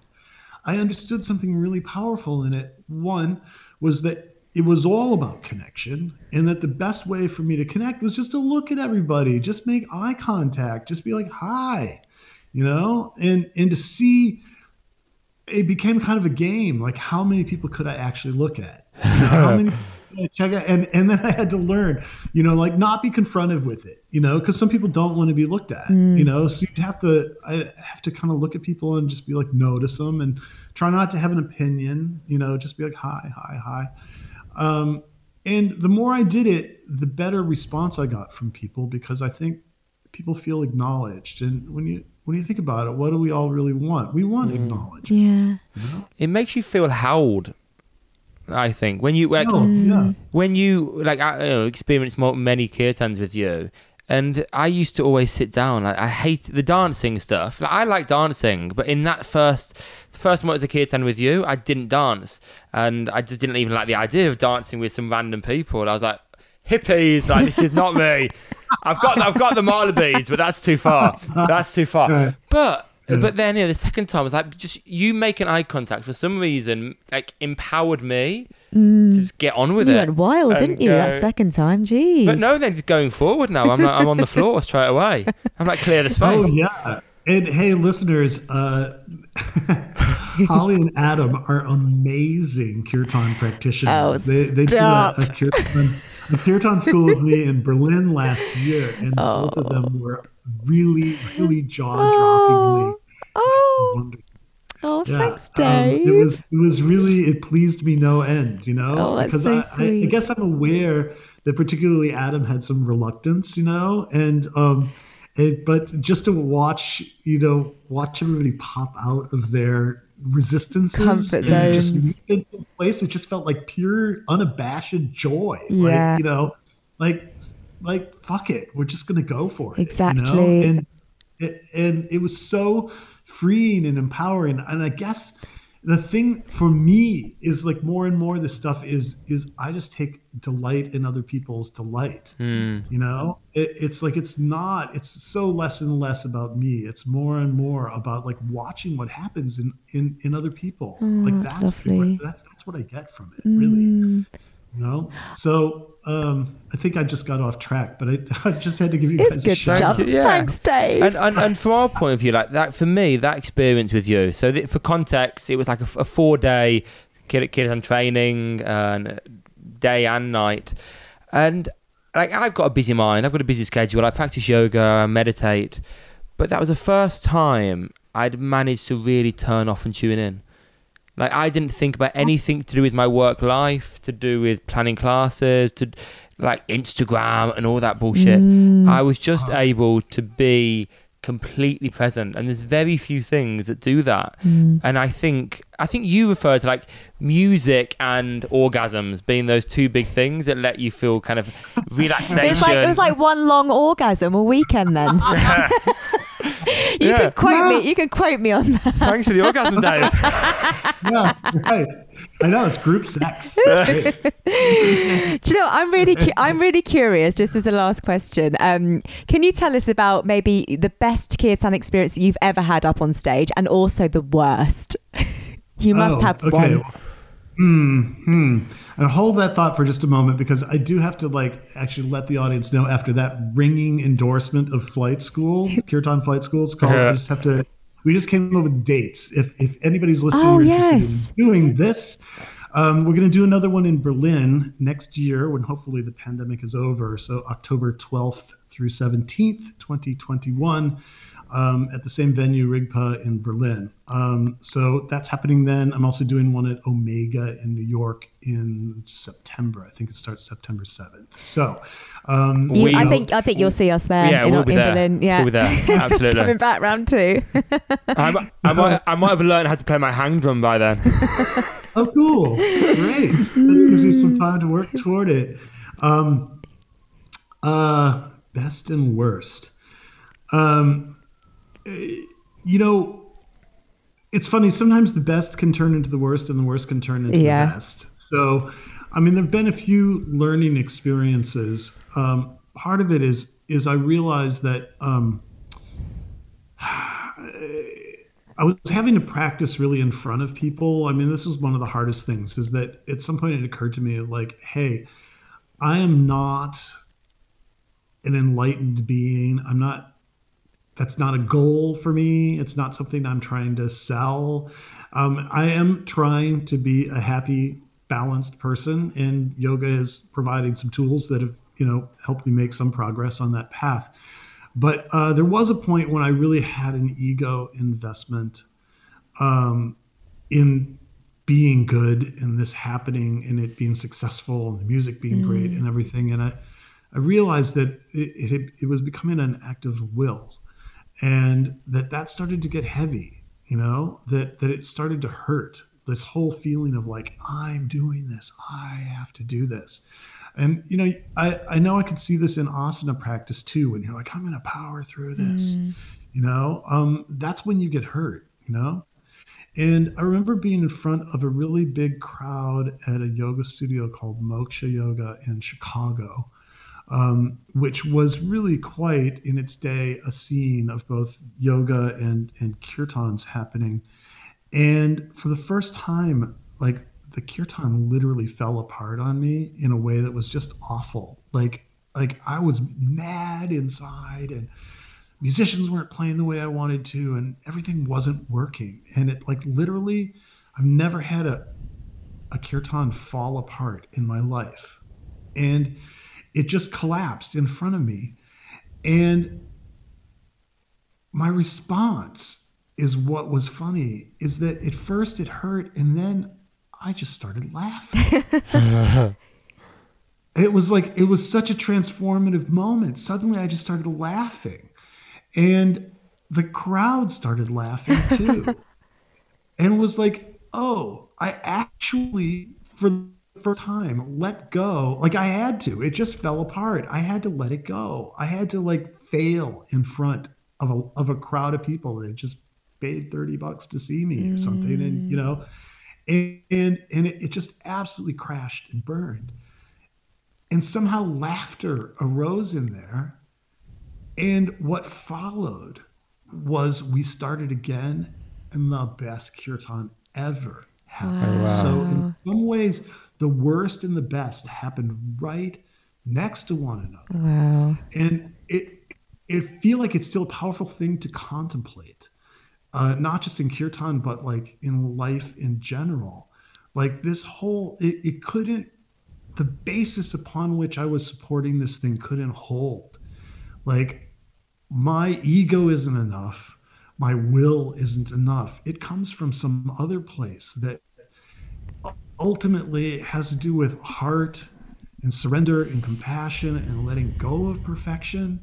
I understood something really powerful in it. One was that it was all about connection, and that the best way for me to connect was just to look at everybody, just make eye contact, just be like, hi, you know, and and to see it became kind of a game. Like, how many people could I actually look at? You know, how many could I check out? And and then I had to learn, you know, like not be confronted with it, you know, because some people don't want to be looked at, you know. So you'd have to, I have to kind of look at people and just be like, notice them, and try not to have an opinion, you know, just be like, hi, hi, hi. Um, and the more I did it, the better response I got from people because I think people feel acknowledged. And when you when you think about it, what do we all really want? We want acknowledgement. Yeah. It makes you feel held. I think when you like No, yeah. when you like I you know, experience more, many kirtans with you, and I used to always sit down. Like, I hate the dancing stuff. Like, I like dancing, but in that first first month as a kirtan with you, I didn't dance, and I just didn't even like the idea of dancing with some random people. And I was like, hippies, like this is not me. I've got I've got the mala beads, but that's too far. That's too far. But Yeah. but then yeah, the second time was like just you making eye contact for some reason like empowered me to just get on with You it. You went wild, and didn't you, that second time? Jeez. But no, then just going forward now, I'm like, I'm on the floor straight away. I'm like clear the space. Oh yeah. And hey, listeners, uh, Holly and Adam are amazing kirtan practitioners. Oh, they they did a, a, kirtan, a kirtan school with me in Berlin last year, and oh. both of them were really, really jaw-droppingly oh. wonderful. Oh, yeah. thanks, Dave. Um, it was it was really it pleased me no end, you know, oh, that's because so I, sweet. I, I guess I'm aware that particularly Adam had some reluctance, you know, and um, it, but just to watch, you know, watch everybody pop out of their resistances comfort zones just into place it just felt like pure unabashed joy yeah like, you know like like fuck it we're just gonna go for it exactly you know? and it, and it was so freeing and empowering and i guess the thing for me is like more and more this stuff is is I just take delight in other people's delight. Mm. You know, it, it's like it's not. It's so less and less about me. It's more and more about like watching what happens in in in other people. Oh, like that's, that's lovely. What, that, that's what I get from it. Really. Mm. You know, so um, I think I just got off track, but I, I just had to give you it's guys good a shout. stuff. Yeah. Thanks, Dave. And, and, and from our point of view, like that for me, that experience with you. So that for context, it was like a, a four day kid kid on training, uh, day and night, and like I've got a busy mind, I've got a busy schedule. I practice yoga, I meditate, but that was the first time I'd managed to really turn off and tune in. Like I didn't think about anything to do with my work life, to do with planning classes, to like Instagram and all that bullshit. Mm. I was just able to be completely present and there's very few things that do that mm. and i think i think you refer to like music and orgasms being those two big things that let you feel kind of relaxation it was like, it was like one long orgasm a weekend then you Yeah. can quote me. You can quote me on that. thanks for the orgasm dave yeah, right. I know it's group sex. Do you know? I'm really, cu- I'm really curious. Just as a last question, um, can you tell us about maybe the best kirtan experience that you've ever had up on stage, and also the worst? you must Oh, have okay. one. Hmm. Hmm. And hold that thought for just a moment because I do have to like actually let the audience know after that ringing endorsement of flight school, Kirtan Flight School. It's called. Yeah. I just have to. We just came up with dates. If if anybody's listening, Oh, yes. in doing this. Um, we're going to do another one in Berlin next year when hopefully the pandemic is over. So October 12th through 17th, 2021, um, at the same venue, Rigpa in Berlin. Um, so that's happening then. I'm also doing one at Omega in New York in September. I think it starts September 7th. So um, You- We- I think I think you'll see us there. yeah in, we'll be in there Berlin. Yeah, we'll be there coming back round two. I, mi- I, might, I might have learned how to play my hang drum by then Oh, cool. Great. That gives you some time to work toward it. Um, uh, best and worst. Um, you know, it's funny. Sometimes the best can turn into the worst, and the worst can turn into Yeah. the best. So, I mean, there've been a few learning experiences. Um, part of it is is I realized that um, I was having to practice really in front of people. I mean, this was one of the hardest things is that at some point it occurred to me like, hey, I am not an enlightened being. I'm not that's not a goal for me. It's not something I'm trying to sell. Um, I am trying to be a happy, balanced person, and yoga is providing some tools that have, you know, helped me make some progress on that path. But uh, there was a point when I really had an ego investment um, in being good and this happening and it being successful and the music being great and everything. And I, I realized that it, it, it was becoming an act of will and that that started to get heavy, you know, that, that it started to hurt this whole feeling of like, I'm doing this, I have to do this. And you know, I, I know I could see this in asana practice too, when you're like, I'm gonna power through this. You know, um, that's when you get hurt, you know? And I remember being in front of a really big crowd at a yoga studio called Moksha Yoga in Chicago, um, which was really quite in its day a scene of both yoga and, and kirtans happening. And for the first time, like the kirtan literally fell apart on me in a way that was just awful. Like like I was mad inside and musicians weren't playing the way I wanted to, and everything wasn't working. And it like literally, I've never had a a kirtan fall apart in my life, and it just collapsed in front of me, and my response is what was funny is that at first it hurt and then I just started laughing. it was like it was such a transformative moment. Suddenly I just started laughing. And the crowd started laughing too. and it was like, "Oh, I actually for first time let go. Like I had to. It just fell apart. I had to let it go. I had to like fail in front of a of a crowd of people that just paid 30 bucks to see me or something and you know and and, and it, it just absolutely crashed and burned and somehow laughter arose in there and what followed was we started again and the best kirtan ever happened oh, Wow. so in some ways the worst and the best happened right next to one another. Wow. and it it feel like it's still a powerful thing to contemplate uh, not just in kirtan but like in life in general. Like this whole it, it couldn't the basis upon which i was supporting this thing couldn't hold. Like my ego isn't enough. My will isn't enough. It comes from some other place that ultimately it has to do with heart and surrender and compassion and letting go of perfection.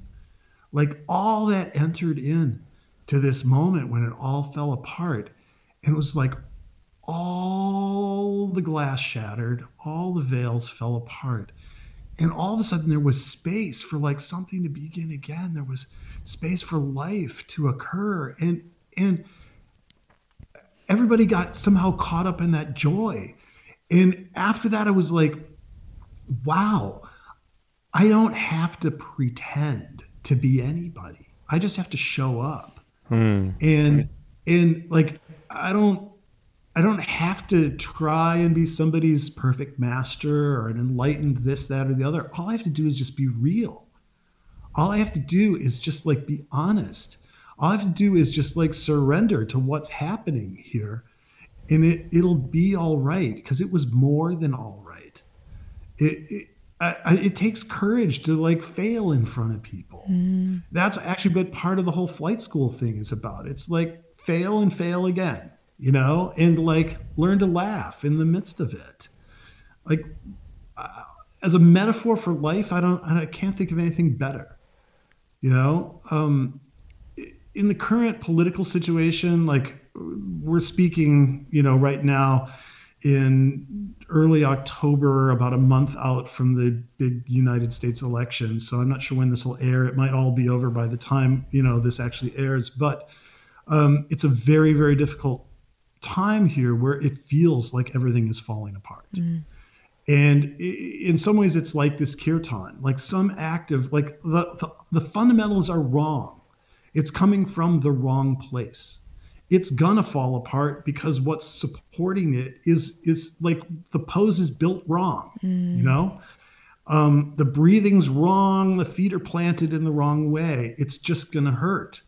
Like all that entered in to this moment when it all fell apart. And it was like all the glass shattered all the veils fell apart. And all of a sudden there was space for like something to begin again. There was space for life to occur. And and everybody got somehow caught up in that joy and after that i was like wow i don't have to pretend to be anybody. I just have to show up. Hmm. and and like i don't i don't have to try and be somebody's perfect master or an enlightened this that or the other. All i have to do is just be real. All i have to do is just like be honest. All i have to do is just like surrender to what's happening here and it it'll be all right because it was more than all right it, it I, I, it takes courage to like fail in front of people that's actually what part of the whole flight school thing is about. It's like fail and fail again, you know, and like learn to laugh in the midst of it. Like uh, as a metaphor for life, I don't, I can't think of anything better. You know, um, in the current political situation, like we're speaking, you know, right now in early October, about a month out from the big United States election. So I'm not sure when this will air. It might all be over by the time you know this actually airs. But um, it's a very, very difficult time here where it feels like everything is falling apart. And in some ways, it's like this kirtan, like some act of like the, the, the fundamentals are wrong. It's coming from the wrong place it's gonna fall apart because what's supporting it is is like the pose is built wrong you know? Um, the breathing's wrong the feet are planted in the wrong way it's just gonna hurt.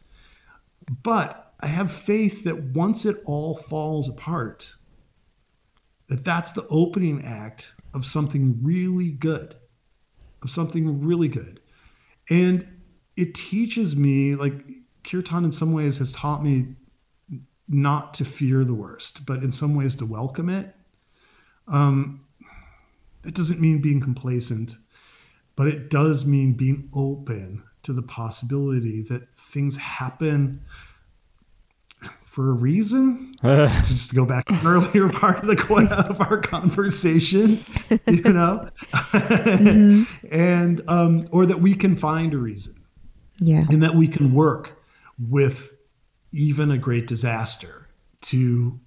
But i have faith that once it all falls apart that that's the opening act of something really good of something really good. And it teaches me like kirtan in some ways has taught me not to fear the worst, but in some ways to welcome it. Um, it doesn't mean being complacent, but it does mean being open to the possibility that things happen for a reason. Just to go back to earlier part of the of our conversation, you know, and um, or that we can find a reason Yeah. and that we can work with even a great disaster to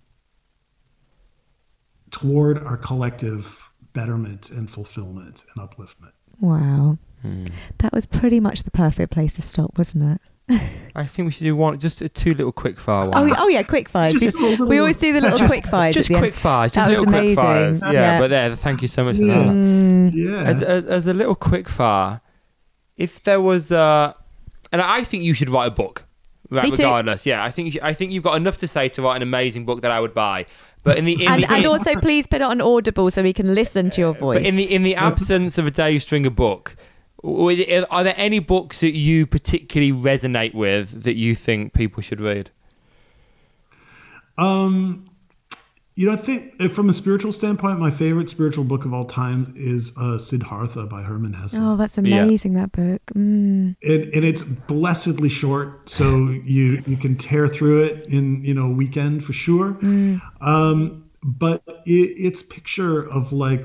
toward our collective betterment and fulfillment and upliftment. Wow. Hmm. That was pretty much the perfect place to stop, wasn't it? I think we should do one, just uh, two little quick fire Oh, ones. oh yeah, quick fires. We, Just a we always do the little quick fires. just at the end. quick fires, just That was little quick fires. amazing. Yeah, Yeah. but there, thank you so much for Yeah. that. Mm, Yeah. As, as, as a little quick fire, if there was a, and I think you should write a book. Right, Me too. regardless, yeah, I think you should, I think you've got enough to say to write an amazing book that I would buy. But in the in And, the, and in- also, please put it on Audible so we can listen to your voice. But in the in the absence of a Dave Stringer book, are there any books that you particularly resonate with that you think people should read? Um, you know, I think uh, from a spiritual standpoint, my favorite spiritual book of all time is uh, Siddhartha by Hermann Hesse. oh, that's Yeah. amazing, that book. Mm. and, and it's blessedly short, so you you can tear through it in you know a weekend for sure. Um, but it, its picture of like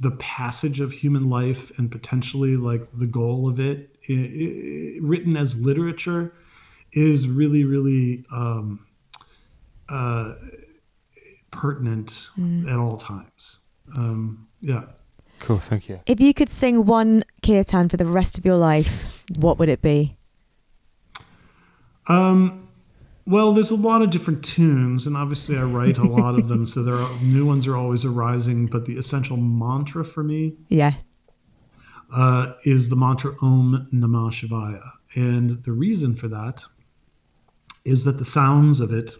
the passage of human life and potentially like the goal of it, i i written as literature, is really really um, uh, pertinent at all times. Um, yeah. Cool, thank you. If you could sing one kirtan for the rest of your life, what would it be? Um, well, there's a lot of different tunes, and obviously I write a lot of them, so there are new ones are always arising. But the essential mantra for me Yeah. uh, is the mantra Om Namah Shivaya, and the reason for that is that the sounds of it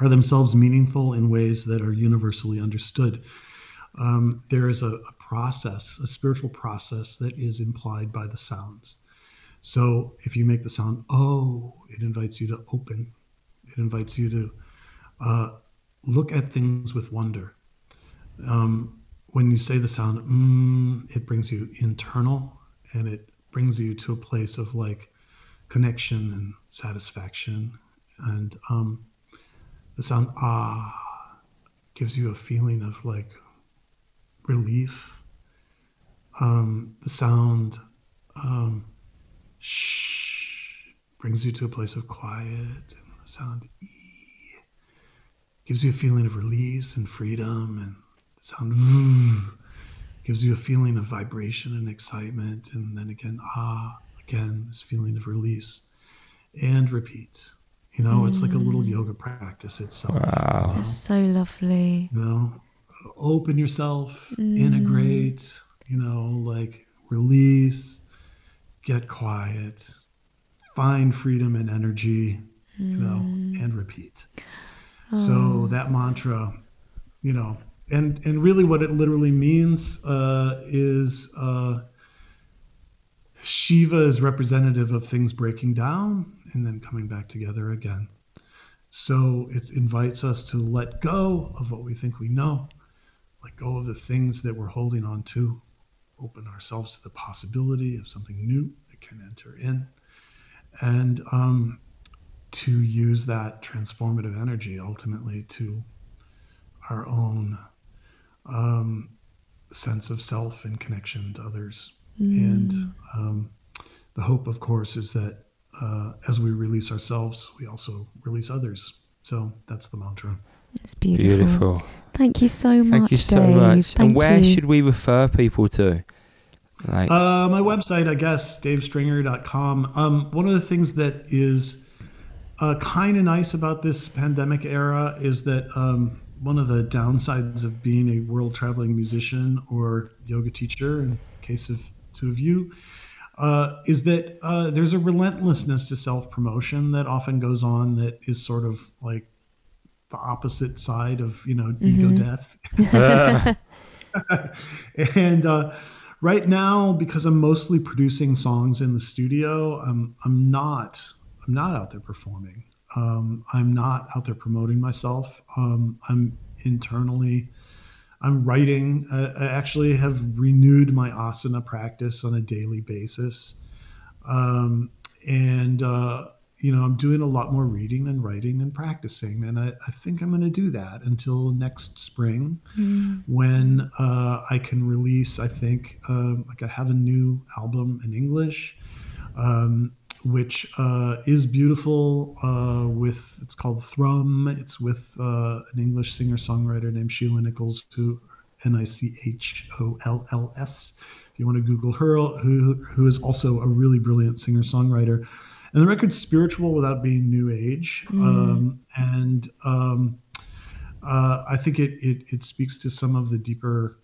are themselves meaningful in ways that are universally understood. Um, there is a, a process, a spiritual process that is implied by the sounds. So if you make the sound oh, it invites you to open. It invites you to uh, look at things with wonder. Um, when you say the sound mm, it brings you internal and it brings you to a place of like connection and satisfaction. And um, the sound ah gives you a feeling of like relief. Um, the sound um, shh brings you to a place of quiet. And the sound e gives you a feeling of release and freedom. And the sound v gives you a feeling of vibration and excitement. And then again, ah, again, this feeling of release. And repeat. You know, it's like a little yoga practice itself. Wow. That's so lovely. You know, open yourself, integrate, you know, like release, get quiet, find freedom and energy, you know, and repeat. So that mantra, you know, and and really what it literally means uh, is uh, Shiva is representative of things breaking down and then coming back together again. So it invites us to let go of what we think we know, let go of the things that we're holding on to, open ourselves to the possibility of something new that can enter in, and um, to use that transformative energy ultimately to our own um, sense of self and connection to others. And um, the hope, of course, is that uh, as we release ourselves, we also release others. So that's the mantra. It's beautiful. Beautiful. Thank you so much. Thank you so Dave. much. Thank and where you. should we refer people to? Like, Uh, my website, I guess, davestringer.com. Um, one of the things that is uh, kind of nice about this pandemic era is that um, one of the downsides of being a world traveling musician or yoga teacher, in case of two of you, uh, is that uh, there's a relentlessness to self promotion that often goes on that is sort of like the opposite side of you know ego death. And uh, right now because i'm mostly producing songs in the studio i'm i'm not i'm not out there performing. Um, i'm not out there promoting myself. Um, i'm internally i'm writing I, I actually have renewed my asana practice on a daily basis. Um, and uh, you know i'm doing a lot more reading and writing and practicing. And i, I think i'm going to do that until next spring when uh, I can release, I think, um, like I have a new album in English, um, which uh, is beautiful. Uh, with it's called Thrum. It's with uh, an English singer songwriter named Sheila Nicholls, who N I C H O L L S. If you want to Google her, who who is also a really brilliant singer songwriter. And the record's spiritual without being new age, um, and um, uh, I think it, it it speaks to some of the deeper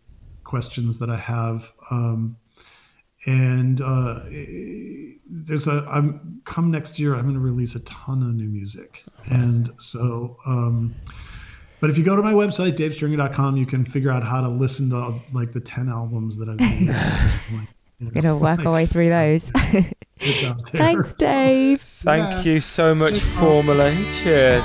questions that I have, um, and uh, there's a I'm come next year. I'm going to release a ton of new music, and so. Um, but if you go to my website, davestringer.com, you can figure out how to listen to like the 10 albums that I've made at this point. You know, Gonna work our way through those. it's out there. Thanks, Dave. Thank Yeah. you so much formally. Cheers.